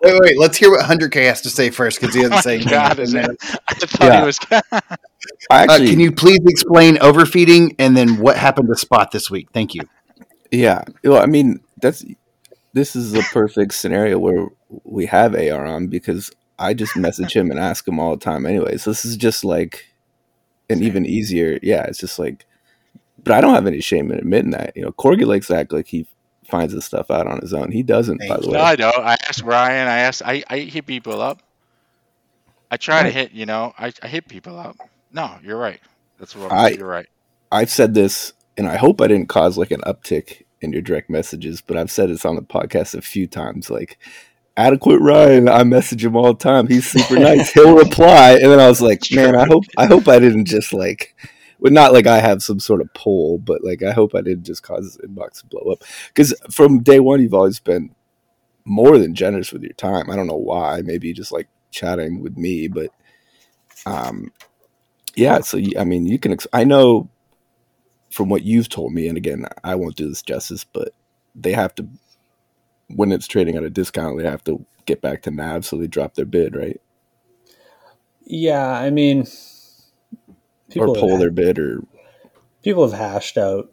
Speaker 2: wait, wait, let's hear what 100K has to say first because he hasn't
Speaker 3: Oh
Speaker 2: said.
Speaker 3: God,
Speaker 2: in
Speaker 3: is it- I thought
Speaker 4: Yeah.
Speaker 3: he was.
Speaker 4: I
Speaker 2: Uh, can you please explain overfeeding and then what happened to Spot this week? Thank you.
Speaker 4: Yeah. Well, I mean, that's this is a perfect scenario where we have AR on because I just message him and ask him all the time anyway. So this is just like an even easier. Yeah, it's just like, but I don't have any shame in admitting that. You know, Corgi likes to act like he finds this stuff out on his own. He doesn't, by the way.
Speaker 3: no, I know. I asked Ryan. I asked. I, I hit people up. I try to hit. You know, I, I hit people up. No, you're right. That's what
Speaker 4: I-
Speaker 3: you're right.
Speaker 4: I've said this, and I hope I didn't cause like an uptick in your direct messages, but I've said this on the podcast a few times. Like, adequate Ryan, I message him all the time. He's super nice. He'll reply, and then I was like, man, I hope I hope I didn't just like, well, not like I have some sort of pull, but like I hope I didn't just cause his inbox to blow up. Because from day one, you've always been more than generous with your time. I don't know why. Maybe just like chatting with me, but um, yeah. So I mean, you can. Ex- I know from what you've told me, and again, I won't do this justice, but they have to when it's trading at a discount, they have to get back to NAV, so they drop their bid, right,
Speaker 6: Yeah, I mean,
Speaker 4: or pull their bid, or
Speaker 6: people have hashed out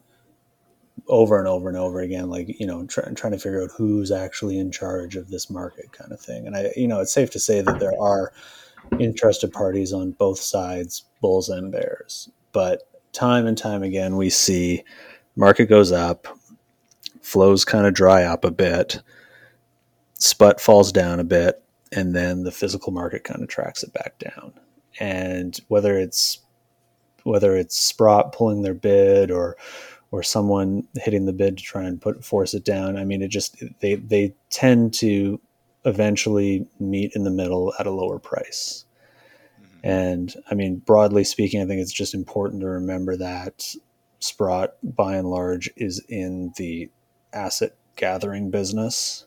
Speaker 6: over and over and over again, like you know, try, trying to figure out who's actually in charge of this market, kind of thing. And I, you know, it's safe to say that there are interested parties on both sides, bulls and bears. But time and time again, we see market goes up, flows kind of dry up a bit, sput falls down a bit, and then the physical market kind of tracks it back down. And whether it's whether it's Sprott pulling their bid or or someone hitting the bid to try and put force it down, I mean, it just they they tend to eventually meet in the middle at a lower price. Mm-hmm. And I mean, broadly speaking, I think it's just important to remember that Sprott, by and large, is in the asset gathering business.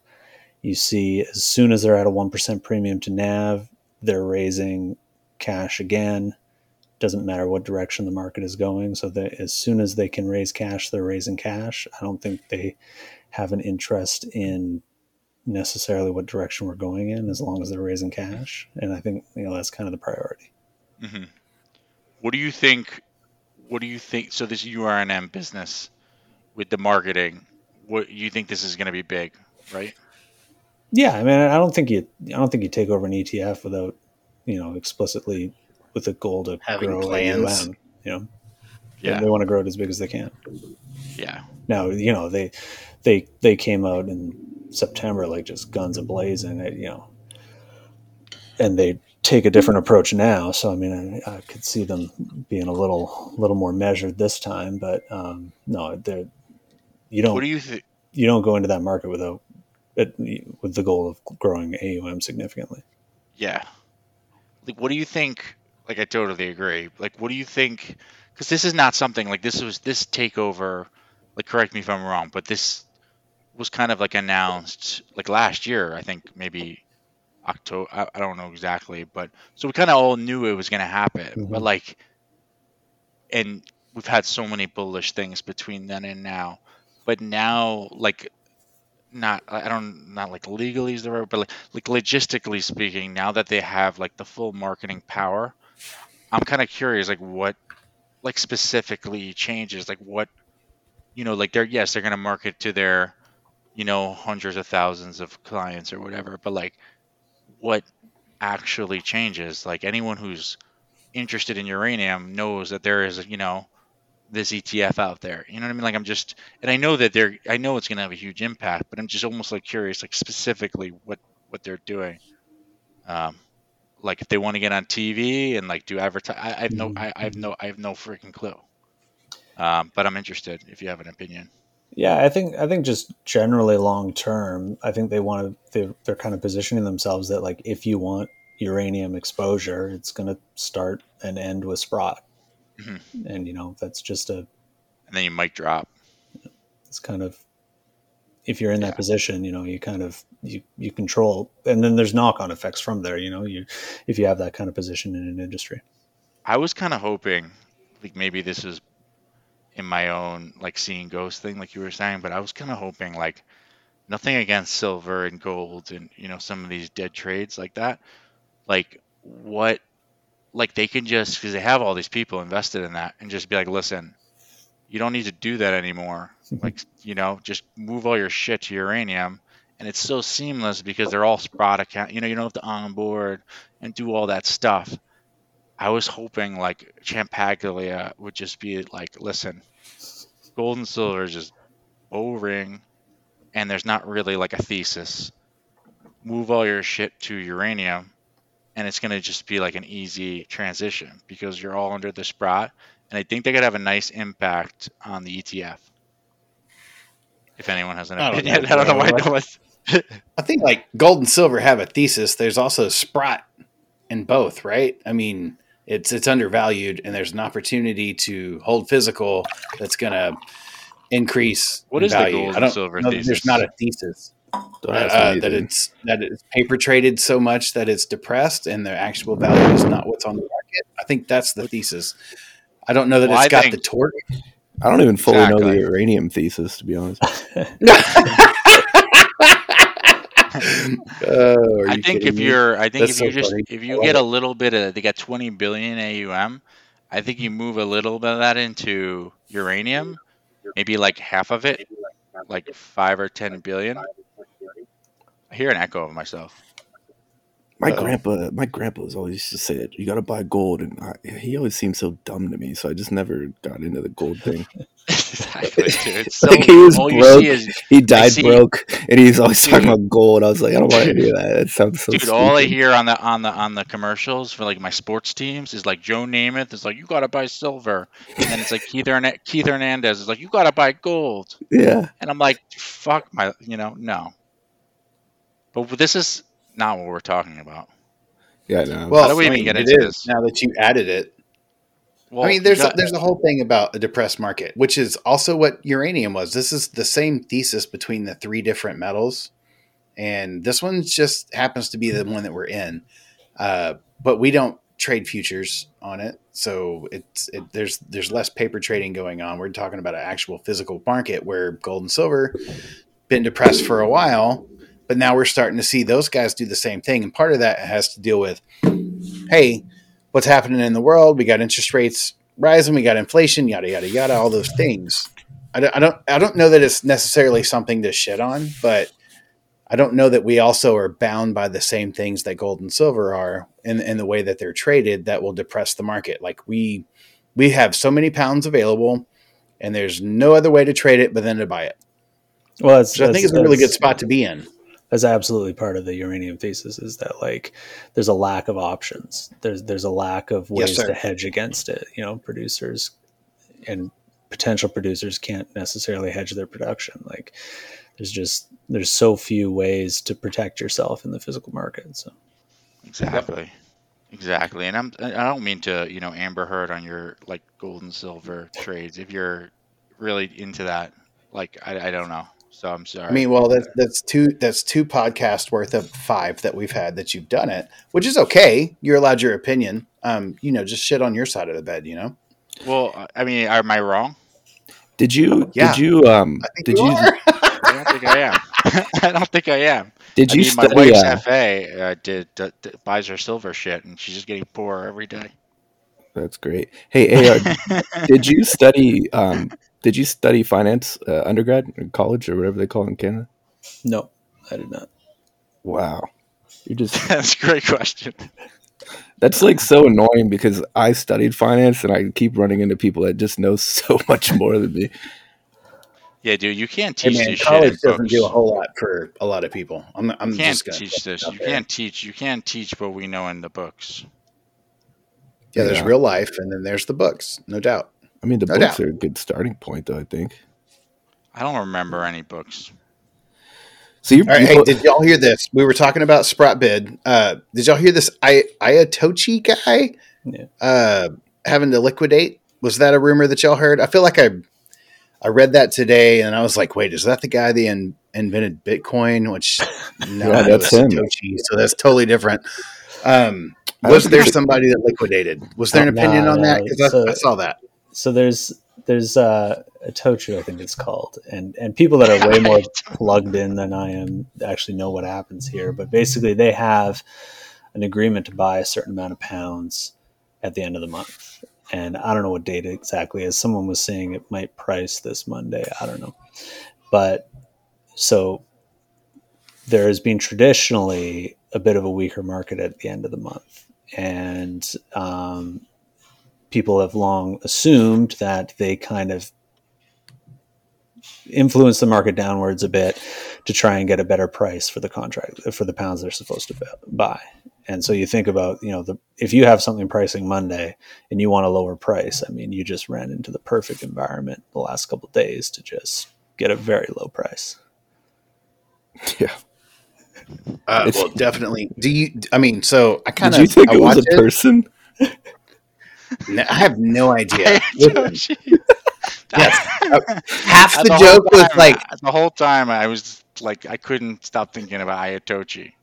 Speaker 6: You see, as soon as they're at a 1% premium to NAV, they're raising cash again. Doesn't matter what direction the market is going. So, that as soon as they can raise cash, they're raising cash. I don't think they have an interest in necessarily what direction we're going in as long as they're raising cash. And I think, you know, that's kind of the priority.
Speaker 3: Mm-hmm. What do you think? What do you think? So this URNM business with the marketing, what you think this is going to be big, right?
Speaker 6: Yeah, I mean, I don't think you, I don't think you take over an ETF without, you know, explicitly with the goal to
Speaker 2: Having
Speaker 6: grow
Speaker 2: plans.
Speaker 6: AUM, you know,
Speaker 3: Yeah.
Speaker 6: they want to grow it as big as they can.
Speaker 3: Yeah.
Speaker 6: Now, you know, they, they, they came out in September like just guns a blazing, uh, you know, and they take a different approach now. So, I mean, I, I could see them being a little, little more measured this time, but um, no, they're, you don't,
Speaker 3: What do you think?
Speaker 6: you don't go into that market without it, with the goal of growing AUM significantly.
Speaker 3: Yeah. Like, what do you think? Like, I totally agree. Like, what do you think? Because this is not something like this was this takeover. Like, correct me if I'm wrong, but this was kind of like announced like last year. I think maybe October. I, I don't know exactly, but so we kind of all knew it was going to happen. But
Speaker 6: Mhm.
Speaker 3: like, and we've had so many bullish things between then and now. But now, like, not I I don't not like legally is the right, but like, like logistically speaking, now that they have like the full marketing power, I'm kind of curious, like what, like specifically changes, like what, you know, like they're yes they're gonna market to their, you know, hundreds of thousands of clients or whatever, but like, what actually changes? Like anyone who's interested in uranium knows that there is, you know, this ETF out there. You know what I mean? Like I'm just, and I know that they're, I know it's going to have a huge impact, but I'm just almost like curious, like specifically what what they're doing. Um, like if they want to get on TV and like do advertise, I, I have no, I, I have no, I have no freaking clue. Um, but I'm interested if you have an opinion.
Speaker 6: Yeah, I think I think just generally long term, I think they want to they're, they're kind of positioning themselves that like if you want uranium exposure, it's going to start and end with Sprott,
Speaker 3: Mhm.
Speaker 6: and you know that's just a
Speaker 3: And then you might drop.
Speaker 6: it's kind of if you're in that position, you know, you kind of you you control, and then there's knock on effects from there. You know, you if you have that kind of position in an industry.
Speaker 3: I was kind of hoping, like maybe this is in my own like seeing ghost thing, like you were saying, but I was kind of hoping like nothing against silver and gold and you know some of these dead trades like that. Like what, like they can just because they have all these people invested in that and just be like, listen, you don't need to do that anymore. like you know, just move all your shit to uranium. And it's so seamless because they're all Sprott account. You know, you don't have to onboard and do all that stuff. I was hoping like Ciampaglia would just be like, listen, gold and silver is just boring, and there's not really like a thesis. Move all your shit to uranium, and it's gonna just be like an easy transition because you're all under the Sprott, and I think they could have a nice impact on the ETF. If anyone has an
Speaker 2: I don't
Speaker 3: opinion,
Speaker 2: know,
Speaker 3: I don't know why no one's.
Speaker 2: I think like gold and silver have a thesis. There's also Sprott in both, right? I mean, it's it's undervalued, and there's an opportunity to hold physical that's going to increase.
Speaker 3: What
Speaker 2: in
Speaker 3: is the
Speaker 2: value.
Speaker 3: gold
Speaker 2: I
Speaker 3: and
Speaker 2: don't
Speaker 3: silver
Speaker 2: know
Speaker 3: thesis?
Speaker 2: There's not a thesis
Speaker 4: Don't ask
Speaker 2: uh, that it's that it's paper traded so much that it's depressed, and the actual value is not what's on the market. I think that's the thesis. I don't know that
Speaker 3: Well,
Speaker 2: it's
Speaker 3: I
Speaker 2: got
Speaker 3: think-
Speaker 2: the torque.
Speaker 4: I don't even fully know the uranium thesis, to be honest.
Speaker 2: Oh,
Speaker 3: I think if
Speaker 2: me?
Speaker 3: you're, I think
Speaker 2: That's
Speaker 3: if
Speaker 2: so
Speaker 3: you just,
Speaker 2: funny.
Speaker 3: if you get a little bit of, they got 20 billion AUM. I think you move a little bit of that into uranium, maybe like half of it, like five or ten billion. I hear an echo of myself.
Speaker 4: My
Speaker 2: Uh-oh.
Speaker 4: grandpa, my grandpa was always used to say that you got to buy gold, and I, he always seemed so dumb to me. So I just never got into the gold thing.
Speaker 3: exactly, dude. So,
Speaker 4: Like, he was broke.
Speaker 3: is
Speaker 4: He died
Speaker 3: see-
Speaker 4: broke, and he's always talking about gold. I was like, I don't want to do that. That sounds so.
Speaker 3: Dude, all I hear on the on the on the commercials for like my sports teams is like Joe Namath is like you gotta buy silver, and then it's like Keith, Hern- Keith Hernandez is like you gotta buy gold,
Speaker 4: Yeah,
Speaker 3: and I'm like fuck my you know no. But this is not what we're talking about.
Speaker 4: yeah, no.
Speaker 2: Well,
Speaker 3: do we
Speaker 2: I
Speaker 3: even
Speaker 2: mean,
Speaker 3: get
Speaker 2: it
Speaker 3: into
Speaker 2: is,
Speaker 3: this?
Speaker 2: Now that you added it,
Speaker 3: Well,
Speaker 2: I mean, there's
Speaker 3: you
Speaker 2: a, there's a whole thing about a depressed market, which is also what uranium was. This is the same thesis between the three different metals, and this one just happens to be the one that we're in. Uh, but we don't trade futures on it, so it's it, there's there's less paper trading going on. We're talking about an actual physical market where gold and silver been depressed for a while, but now we're starting to see those guys do the same thing, and part of that has to deal with, hey, what's happening in the world. We got interest rates rising. We got inflation. Yada yada yada. All those things. I don't. I don't. I don't know that it's necessarily something to shit on, but I don't know that we also are bound by the same things that gold and silver are in in the way that they're traded that will depress the market. Like we we have so many pounds available, and there's no other way to trade it but then to buy it.
Speaker 6: Well, that's,
Speaker 2: So I think it's a really good spot to be in.
Speaker 6: That's absolutely part of the uranium thesis is that like there's a lack of options there's there's a lack of ways
Speaker 2: sir.
Speaker 6: to hedge against it you know producers and potential producers can't necessarily hedge their production like there's just there's so few ways to protect yourself in the physical market so
Speaker 3: Exactly. Exactly. And I'm I don't mean to, you know, Amber Heard on your like gold and silver trades. If you're really into that, like I, I don't know. So I'm sorry.
Speaker 2: I mean, well, that's that's two that's two podcasts worth of five that we've had that you've done it, which is okay. You're allowed your opinion. Um, you know, just shit on your side of the bed. You know,
Speaker 3: well, I mean, am I wrong?
Speaker 4: Did you?
Speaker 2: Yeah.
Speaker 4: Did you? Um.
Speaker 2: I think
Speaker 4: Did
Speaker 2: you,
Speaker 4: you?
Speaker 3: I don't think I am. I don't think I am.
Speaker 4: Did
Speaker 3: I
Speaker 4: you
Speaker 3: mean, my wife's
Speaker 4: uh,
Speaker 3: FA uh, did, d d- buys her silver shit, and she's just getting poorer every day.
Speaker 4: that's great. Hey, AR, did you study? Um. Did you study finance uh, undergrad in college or whatever they call it in Canada?
Speaker 6: no i did not
Speaker 4: Wow. You're just
Speaker 3: That's a great question.
Speaker 4: that's like so annoying because I studied finance and I keep running into people that just know so much more than me.
Speaker 3: Yeah, dude, you can't
Speaker 2: Hey
Speaker 3: teach
Speaker 2: man,
Speaker 3: this shit
Speaker 2: college doesn't
Speaker 3: books.
Speaker 2: do a whole lot for a lot of people. I'm, I'm
Speaker 3: You can't
Speaker 2: just
Speaker 3: teach this. You
Speaker 2: there.
Speaker 3: can't teach. You can't teach what we know in the books.
Speaker 2: Yeah, there's
Speaker 4: Yeah.
Speaker 2: real life, and then there's the books, no doubt.
Speaker 4: I mean, the
Speaker 2: No
Speaker 4: books
Speaker 2: doubt.
Speaker 4: are a good starting point, though. I think.
Speaker 3: I don't remember any books.
Speaker 4: So you,
Speaker 2: All right,
Speaker 4: you
Speaker 2: hey, did y'all hear this? We were talking about Sprott bid. Uh, did y'all hear this? I Ayatochi guy
Speaker 6: Yeah.
Speaker 2: uh, having to liquidate. Was that a rumor that y'all heard? I feel like I I read that today, and I was like, wait, is that the guy that in, invented Bitcoin? Which no,
Speaker 4: Yeah, that's
Speaker 2: was
Speaker 4: him.
Speaker 2: Satoshi, so that's totally different. Um, was there somebody that liquidated? Was there an
Speaker 6: No,
Speaker 2: opinion on
Speaker 6: no,
Speaker 2: that? Because
Speaker 6: so-
Speaker 2: I, I saw that.
Speaker 6: So there's there's uh, Itochu, I think it's called, and and people that are way more plugged in than I am actually know what happens here. But basically, they have an agreement to buy a certain amount of pounds at the end of the month, and I don't know what date exactly is. Someone was saying it might price this Monday. I don't know, but so there has been traditionally a bit of a weaker market at the end of the month, and um, people have long assumed that they kind of influence the market downwards a bit to try and get a better price for the contract for the pounds they're supposed to buy. And so you think about, you know, the if you have something pricing Monday and you want a lower price, I mean, you just ran into the perfect environment the last couple of days to just get a very low price.
Speaker 4: yeah.
Speaker 2: Uh, well, definitely. Do you? I mean, so I kind
Speaker 4: Did
Speaker 2: of.
Speaker 4: you think
Speaker 2: I
Speaker 4: it was
Speaker 2: watched
Speaker 4: a person?
Speaker 2: No, I have no idea.
Speaker 3: Toshi.
Speaker 2: Half the
Speaker 3: whole
Speaker 2: joke was like,
Speaker 3: the whole time I was like I couldn't stop thinking about Ayatochi.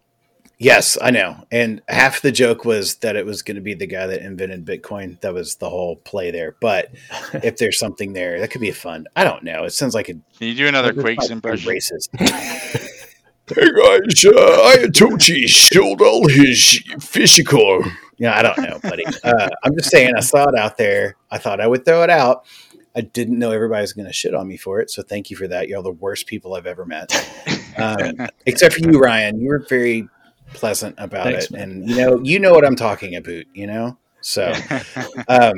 Speaker 2: yes, I know. And half the joke was that it was going to be the guy that invented Bitcoin. That was the whole play there. But if there's something there, that could be fun. I don't know. It sounds like a
Speaker 3: Can you do another
Speaker 2: it's
Speaker 3: Quakes
Speaker 2: like
Speaker 3: impression?
Speaker 2: Racist.
Speaker 5: Hey guys, uh, Ayatochi stole all his physical.
Speaker 2: Yeah, I don't know, buddy. Uh, I'm just saying. I saw it out there. I thought I would throw it out. I didn't know everybody was going to shit on me for it. So thank you for that. You're the worst people I've ever met, um, except for you, Ryan. You were very pleasant about
Speaker 6: Thanks,
Speaker 2: it,
Speaker 6: man.
Speaker 2: and you know, you know what I'm talking about. You know, so um,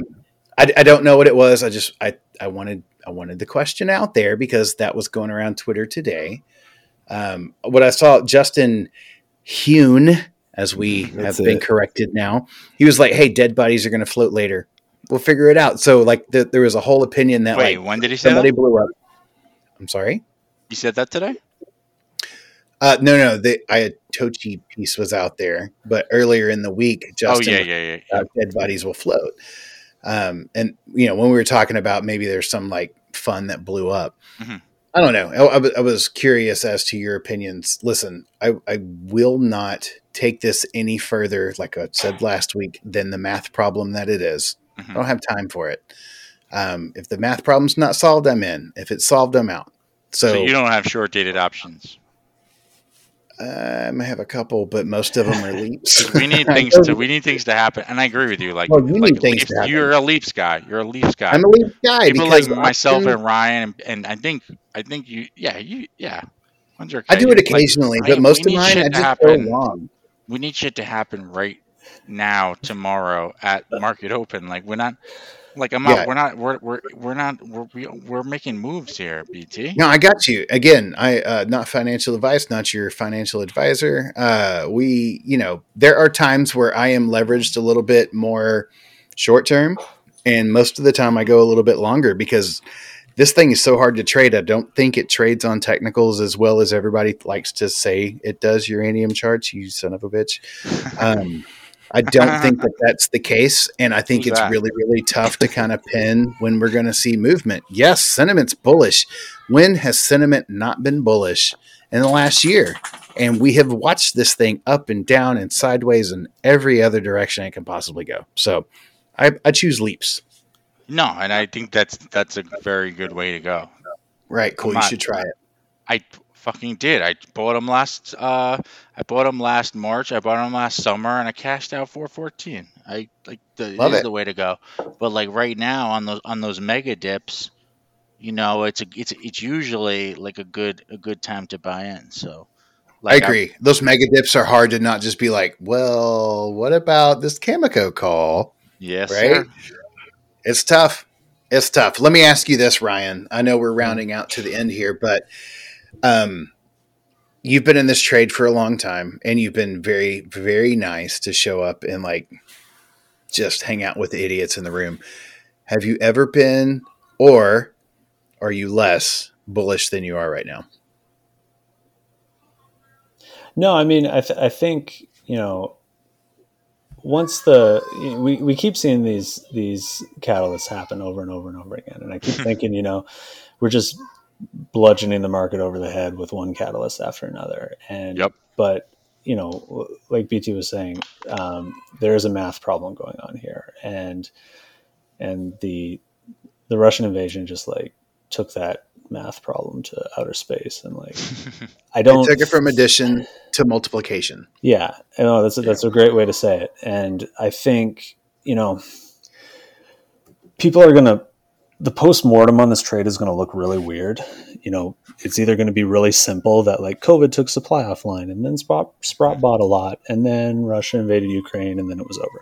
Speaker 2: I, I don't know what it was. I just I I wanted I wanted the question out there because that was going around Twitter today. Um, what I saw, Justin Huhn, as we
Speaker 4: That's
Speaker 2: have been corrected now, he was like, "Hey, dead bodies are going to float later. We'll figure it out." So like, the, there was a whole opinion that
Speaker 3: Wait,
Speaker 2: like
Speaker 3: when did he say
Speaker 2: somebody
Speaker 3: that?
Speaker 2: blew up. I'm sorry.
Speaker 3: You said that today?
Speaker 2: Uh, no, no, the I piece was out there, but earlier in the week, Justin
Speaker 3: oh yeah, yeah, yeah. yeah.
Speaker 2: uh, dead bodies will float. Um, and you know, when we were talking about maybe there's some like fun that blew up,
Speaker 3: Mhm.
Speaker 2: I don't know. I, I was- I was curious as to your opinions. Listen, I, I will not take this any further, like I said last week, than the math problem that it is. I
Speaker 3: Mhm.
Speaker 2: don't have time for it. Um, if the math problem's not solved, I'm in. If it's solved, I'm out. So,
Speaker 3: So you don't have short dated options.
Speaker 2: Uh, I may have a couple, but most of them are leaps.
Speaker 3: We need things to we need things to happen, and I agree with you. Like,
Speaker 2: Well, you
Speaker 3: like
Speaker 2: need things
Speaker 3: Leafs-
Speaker 2: to happen.
Speaker 3: you're a Leafs guy. You're a Leafs guy.
Speaker 2: I'm a leap guy
Speaker 3: People like myself and Ryan, and, and I think I think you, yeah, you, yeah. Okay.
Speaker 2: I do it
Speaker 3: Like,
Speaker 2: occasionally,
Speaker 3: I-
Speaker 2: but most of mine I just go
Speaker 3: happen.
Speaker 2: wrong.
Speaker 3: we need shit to happen right now, tomorrow at market open. Like we're not, like I'm not,
Speaker 2: Yeah.
Speaker 3: we're not, we're we're we're not, we're we- we're making moves here, BT.
Speaker 2: No, I got you. Again, I uh, not financial advice, not your financial advisor. Uh, we, you know, there are times where I am leveraged a little bit more short term, and most of the time I go a little bit longer because this thing is so hard to trade. I don't think it trades on technicals as well as everybody likes to say it does. Uranium charts, you son of a bitch. Um, I don't think that that's the case, and I think
Speaker 3: Who's
Speaker 2: it's
Speaker 3: that?
Speaker 2: really, really tough to kind of pin when we're going to see movement. Yes, sentiment's bullish. When has sentiment not been bullish in the last year? And we have watched this thing up and down and sideways and every other direction it can possibly go. So, I, I choose leaps.
Speaker 3: No, and I think that's that's a very good way to go.
Speaker 2: Right, cool.
Speaker 3: I'm
Speaker 2: You
Speaker 3: not-
Speaker 2: should try it.
Speaker 3: I fucking did. I bought them last. Uh, I bought them last March. I bought them last summer, and I cashed out four fourteen. I like the it
Speaker 2: Love
Speaker 3: is
Speaker 2: it.
Speaker 3: the way to go. But like right now on those on those mega dips, you know, it's a it's it's usually like a good a good time to buy in. So,
Speaker 2: I
Speaker 3: like
Speaker 2: agree. Those mega dips are hard to not just be like, well, what about this Cameco call?
Speaker 3: yes,
Speaker 2: right?
Speaker 3: sir.
Speaker 2: It's tough. It's tough. Let me ask you this, Ryan. I know we're rounding out to the end here, but um, you've been in this trade for a long time, and you've been very, very nice to show up and like just hang out with the idiots in the room. Have you ever been, or are you less bullish than you are right now?
Speaker 6: No, I mean, I, th- I think you know, once the we, we keep seeing these these catalysts happen over and over and over again, and I keep thinking, you know, we're just bludgeoning the market over the head with one catalyst after another, and
Speaker 3: Yep.
Speaker 6: but you know, like BT was saying, um, there is a math problem going on here, and and the the Russian invasion just like took that math problem to outer space, and like I
Speaker 2: I
Speaker 6: don't
Speaker 2: took it from addition to multiplication.
Speaker 6: yeah, I know that's a, that's a great way to say it, and I think you know people are gonna the post mortem on this trade is gonna look really weird. You know, it's either gonna be really simple that like COVID took supply offline, and then Sprott, Sprott bought a lot, and then Russia invaded Ukraine, and then it was over,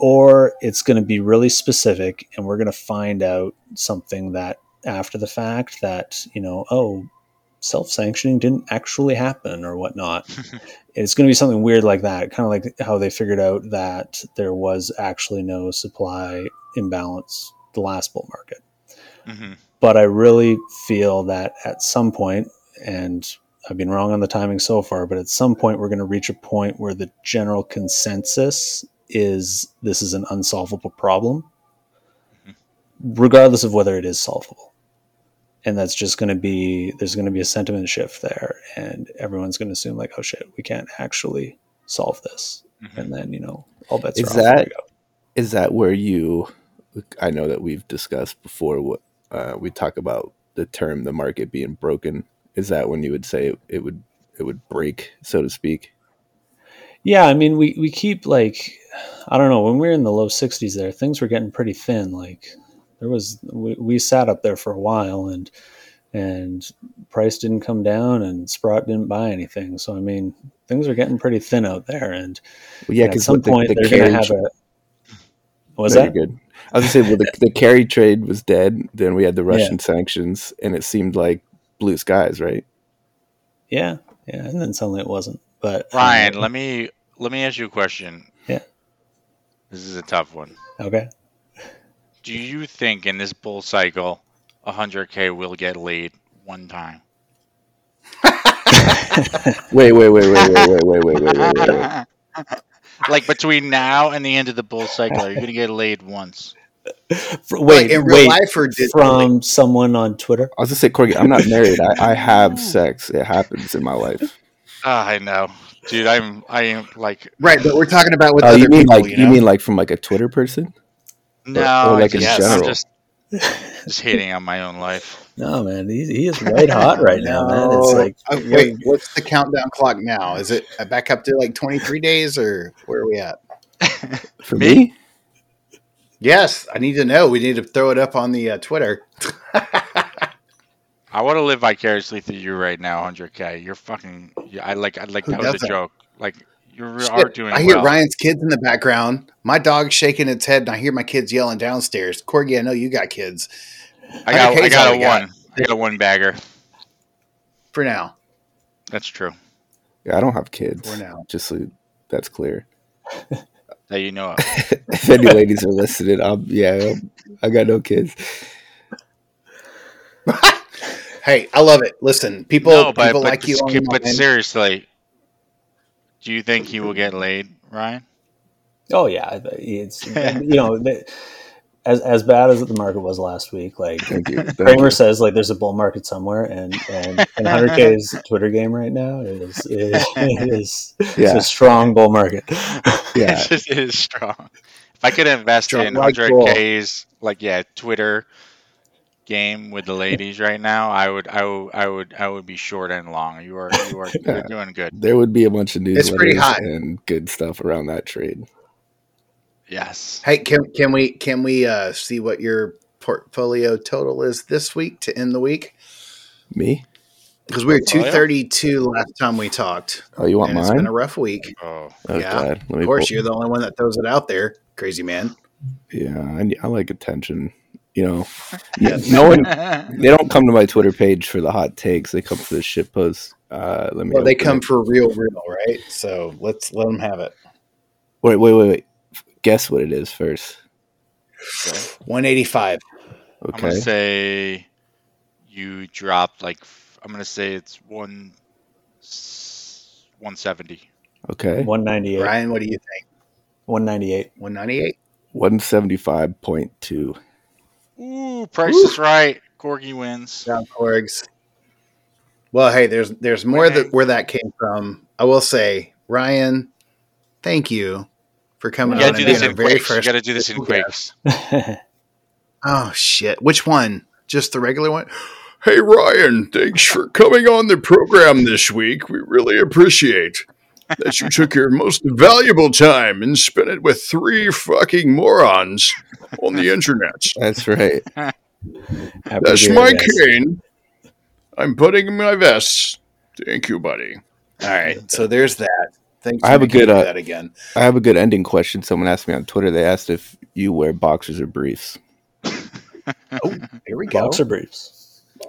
Speaker 6: or it's gonna be really specific, and we're gonna find out something that after the fact that you know oh self-sanctioning didn't actually happen or whatnot it's going to be something weird like that kind of like how they figured out that there was actually no supply imbalance the last bull market
Speaker 3: hmm
Speaker 6: but i really feel that at some point and i've been wrong on the timing so far but at some point we're going to reach a point where the general consensus is this is an unsolvable problem regardless of whether it is solvable and that's just going to be there's going to be a sentiment shift there and everyone's going to assume like oh shit we can't actually solve this
Speaker 3: Mhm.
Speaker 6: and then you know all bets
Speaker 4: Is
Speaker 6: are off. There
Speaker 4: that-
Speaker 6: we go.
Speaker 4: is that where you i know that we've discussed before what uh, we talk about the term the market being broken is that when you would say it would it would break so to speak
Speaker 6: yeah i mean we, we keep like i don't know when we were in the low 60s there things were getting pretty thin like there was we, we sat up there for a while and and price didn't come down and Sprott didn't buy anything. So I mean, things are getting pretty thin out there, and
Speaker 4: Well, yeah,
Speaker 6: at
Speaker 4: because
Speaker 6: some point
Speaker 4: the, the
Speaker 6: they're going to have a. Was
Speaker 4: No,
Speaker 6: that?
Speaker 4: good? I was gonna say, well, the, the carry trade was dead. Then we had the Russian sanctions, and it seemed like blue skies, right?
Speaker 6: Yeah, yeah, and then suddenly it wasn't. But uh,
Speaker 3: Ryan, let me let me ask you a question.
Speaker 6: Yeah.
Speaker 3: This is a tough one.
Speaker 6: okay.
Speaker 3: Do you think in this bull cycle, 100k will get laid one time?
Speaker 4: Wait, wait, wait, wait, wait, wait, wait, wait, wait, wait, wait, wait.
Speaker 3: like between now and the end of the bull cycle, you're you gonna get laid once?
Speaker 6: F- Wait,
Speaker 2: in real
Speaker 6: wait.
Speaker 2: life or digitally?
Speaker 6: From someone on Twitter.
Speaker 4: I was gonna say, Corgi, I'm not married. I, I have sex. It happens in my life.
Speaker 3: Ah, I know, dude. I'm I am like
Speaker 2: Right, but we're talking about with
Speaker 4: Oh,
Speaker 2: other
Speaker 4: you mean
Speaker 2: people,
Speaker 4: like
Speaker 2: you
Speaker 4: you,
Speaker 2: know?
Speaker 4: mean like from like a Twitter person?
Speaker 3: no,
Speaker 4: or like in
Speaker 3: yes,
Speaker 4: general?
Speaker 3: I'm just just hating on my own life.
Speaker 6: No, man, he, he is white hot right now, man. It's
Speaker 2: No.
Speaker 6: like
Speaker 2: Uh, wait, what's the countdown clock now? Is it back up to like 23 days or where are we at?
Speaker 4: For
Speaker 3: Me?
Speaker 4: me?
Speaker 2: Yes, I need to know. We need to throw it up on the uh, Twitter.
Speaker 3: I want to live vicariously through you right now, 100k. You're fucking. I like. I like
Speaker 2: Who
Speaker 3: that was a joke. Like you are
Speaker 2: Shit,
Speaker 3: doing.
Speaker 2: I hear
Speaker 3: well.
Speaker 2: Ryan's kids in the background. My dog's shaking its head, and I hear my kids yelling downstairs. Corgi, I know you got kids.
Speaker 3: I got. I got
Speaker 2: all
Speaker 3: a
Speaker 2: we got.
Speaker 3: one. I got a one bagger.
Speaker 2: For now,
Speaker 3: That's true.
Speaker 4: Yeah, I don't have kids.
Speaker 2: For now.
Speaker 4: Just so that's clear.
Speaker 3: That you know. of.
Speaker 4: if any ladies are listening, I'm yeah, I'm, I got no kids.
Speaker 2: hey, I love it. Listen, people,
Speaker 3: no, but,
Speaker 2: people
Speaker 3: but,
Speaker 2: like you
Speaker 3: but,
Speaker 2: online.
Speaker 3: but seriously, do you think he will get laid, Ryan?
Speaker 6: Oh yeah, it's you know the- as as bad as the market was last week. Like
Speaker 4: Thank you. Thank
Speaker 6: Cramer
Speaker 4: you.
Speaker 6: says, like there's a bull market somewhere, and and, and 100k's Twitter game right now is is, is
Speaker 4: Yeah.
Speaker 6: a strong bull market.
Speaker 4: Yeah.
Speaker 3: it's just it is strong. If I could invest
Speaker 2: Strong
Speaker 3: in 100k's, like yeah, Twitter game with the ladies right now, I would, I would, I would, I would be short and long. You are, you are, you're doing good.
Speaker 4: There would be a bunch of news.
Speaker 2: It's pretty hot.
Speaker 4: and good stuff around that trade.
Speaker 3: Yes.
Speaker 2: Hey, can can we can we uh, see what your portfolio total is this week to end the week?
Speaker 4: Me?
Speaker 2: Because we were two
Speaker 3: Portfolio?
Speaker 2: thirty two last time we talked,
Speaker 4: Oh, you want
Speaker 2: and it's been a rough week.
Speaker 3: Oh,
Speaker 4: Oh
Speaker 2: yeah.
Speaker 4: God. Let me
Speaker 2: Of course,
Speaker 4: pull-
Speaker 2: you're the only one that throws it out there, crazy man.
Speaker 4: Yeah, I, I like attention you know? Yes. no one they don't come to my twitter page for the hot takes. They come for the shit posts. Uh let me
Speaker 2: well, they come
Speaker 4: it.
Speaker 2: for real real right? So let's let them have it.
Speaker 4: Wait wait wait wait. Guess what it is first.
Speaker 2: 185 okay.
Speaker 3: I'm gonna say you dropped like i'm gonna say it's one 170
Speaker 4: okay.
Speaker 6: 198
Speaker 2: ryan what do you think?
Speaker 6: 198
Speaker 4: 198 175.2
Speaker 3: Ooh, Price Ooh. is right. Corgi wins.
Speaker 2: Yeah, Corgs. Well, hey, there's there's more
Speaker 3: okay.
Speaker 2: that where that came from. I will say, Ryan, thank you for coming
Speaker 3: you
Speaker 2: on. and being our very
Speaker 3: quakes. first. You
Speaker 2: got
Speaker 3: to do this in quakes.
Speaker 2: oh shit! Which one? Just the regular one.
Speaker 5: Hey Ryan, thanks for coming on the program this week. We really appreciate that you took your most valuable time and spent it with three fucking morons on the internet.
Speaker 4: That's right.
Speaker 6: Happy
Speaker 5: That's my
Speaker 6: here,
Speaker 5: cane. I'm putting in my vest. Thank you, buddy.
Speaker 2: All right, so there's that. Thanks.
Speaker 4: I
Speaker 2: for
Speaker 4: have a good, uh,
Speaker 2: that again.
Speaker 4: I have a good ending question. Someone asked me on Twitter. They asked if you wear boxers or briefs.
Speaker 2: Oh, here we go.
Speaker 6: Boxer briefs.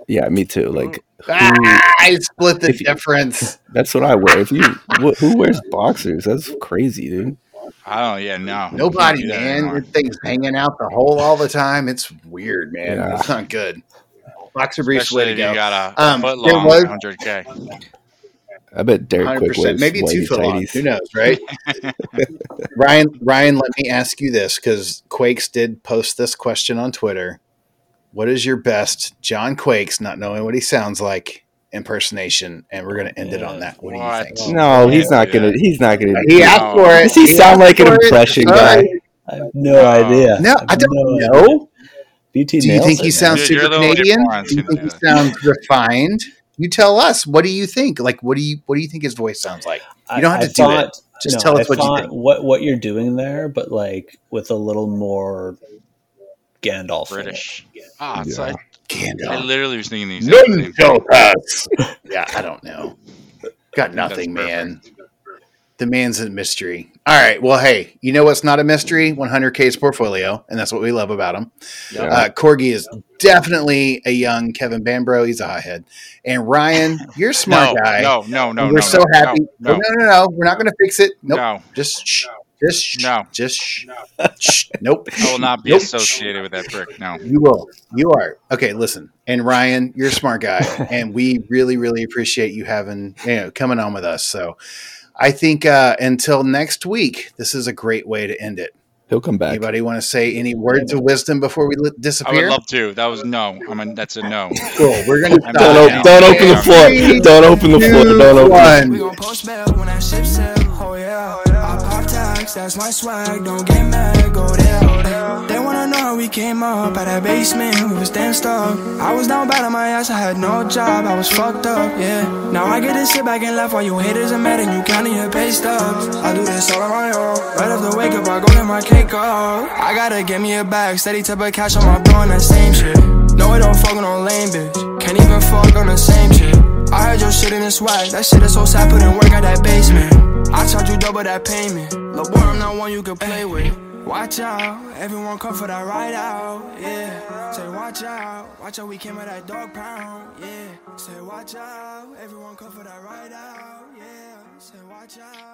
Speaker 4: Yeah, me too. Like
Speaker 2: Ah, I split the
Speaker 4: If you-
Speaker 2: difference.
Speaker 4: that's what I wear. If you wh- who wears boxers? That's crazy, dude.
Speaker 3: I don't. Yeah, no.
Speaker 2: Nobody,
Speaker 3: Can't do that
Speaker 2: man.
Speaker 3: anymore.
Speaker 2: Your thing's hanging out the hole all the time. It's weird, man.
Speaker 4: Yeah.
Speaker 2: It's not good. Boxer briefs,
Speaker 3: Especially
Speaker 2: way to
Speaker 3: if
Speaker 2: go.
Speaker 3: you got a
Speaker 2: Um,
Speaker 3: foot
Speaker 2: there
Speaker 3: long
Speaker 2: was-
Speaker 3: 100k.
Speaker 4: I bet Derek
Speaker 2: Hundred
Speaker 4: Quick
Speaker 2: percent,
Speaker 4: wears
Speaker 2: maybe two
Speaker 4: whitey
Speaker 2: foot long.
Speaker 4: tighties.
Speaker 2: Who knows, right? Ryan, Ryan, let me ask you this because Quakes did post this question on Twitter. What is your best John Quakes, not knowing what he sounds like, impersonation? And we're going to end it on that. What,
Speaker 3: What?
Speaker 2: do you think?
Speaker 4: No, he's not
Speaker 3: yeah.
Speaker 4: gonna. He's not gonna.
Speaker 2: He
Speaker 3: No.
Speaker 2: asked for it.
Speaker 4: Does he sound like an
Speaker 2: asked for it.
Speaker 4: impression guy?
Speaker 6: I have no
Speaker 3: No.
Speaker 6: idea.
Speaker 2: No,
Speaker 6: have
Speaker 2: I don't
Speaker 6: no
Speaker 2: know.
Speaker 6: BT
Speaker 2: Do you think he
Speaker 6: man.
Speaker 2: sounds super
Speaker 3: you're the only
Speaker 2: Canadian? Do you think he sounds refined? You tell us. What do you think? Like, what do you what do you think his voice sounds like? You don't have
Speaker 6: I-
Speaker 2: to
Speaker 6: I
Speaker 2: do it. Just
Speaker 6: no,
Speaker 2: tell us
Speaker 6: I
Speaker 2: what you think.
Speaker 6: What what you're doing there, but like with a little more Gandalf.
Speaker 3: British. Ah, so I, I literally was thinking these.
Speaker 5: None shall pass.
Speaker 2: Yeah, I don't know. Got nothing, man. The man's a mystery. All right. Well, hey, you know what's not a mystery? 100K's portfolio, and that's what we love about him.
Speaker 4: Yeah.
Speaker 2: Uh, Corgi is definitely a young Kevin Bambrough. He's a hothead. And Ryan, you're a smart
Speaker 3: no,
Speaker 2: guy.
Speaker 3: no, no, no.
Speaker 2: And we're
Speaker 3: no,
Speaker 2: so
Speaker 3: no,
Speaker 2: happy.
Speaker 3: No,
Speaker 2: No, no, no, no. We're not going to fix it. Nope.
Speaker 3: no,
Speaker 2: Just shh. Just shh.
Speaker 3: No.
Speaker 2: Just no. shh. Nope.
Speaker 3: I will not be
Speaker 2: Nope.
Speaker 3: associated with that brick. No.
Speaker 2: You will. You are. Okay, listen. And Ryan, you're a smart guy. and we really, really appreciate you having, you know, coming on with us. So I think uh, until next week, this is a great way to end it.
Speaker 4: He'll come back.
Speaker 2: Anybody want to say any words of wisdom before we li-
Speaker 3: I would
Speaker 2: disappear?
Speaker 3: love to. That was no. I mean, that's a no.
Speaker 2: cool. We're going to
Speaker 3: I'm
Speaker 4: Don't,
Speaker 3: not-
Speaker 4: op- don't open the floor.
Speaker 2: Three,
Speaker 4: Don't open the floor. Don't open.
Speaker 2: one.
Speaker 1: We gon' post bail yeah. I that's my swag. Don't get mad, go there. They wanna know how we came up out that basement. We was damn stuck. I was down bad on my ass. I had no job. I was fucked up. Yeah. Now I get to sit back and laugh while you haters are mad and you counting your pay stubs. I do this all on my own. Right after wake up, I go get my cake up. I gotta get me a bag. Steady type of cash on my bro and that same shit. No, I don't fuck on no lame bitch. Can't even fuck on the same shit. I heard your shit in the swag. That shit is so sad, put in work at that basement. I charge you double that payment. Look, boy, I'm not one you can play with. Watch out, everyone come for that ride out. Yeah, say watch out, watch out, we came with that dog pound. Yeah, say watch out, everyone come for that ride out. Yeah, say watch out.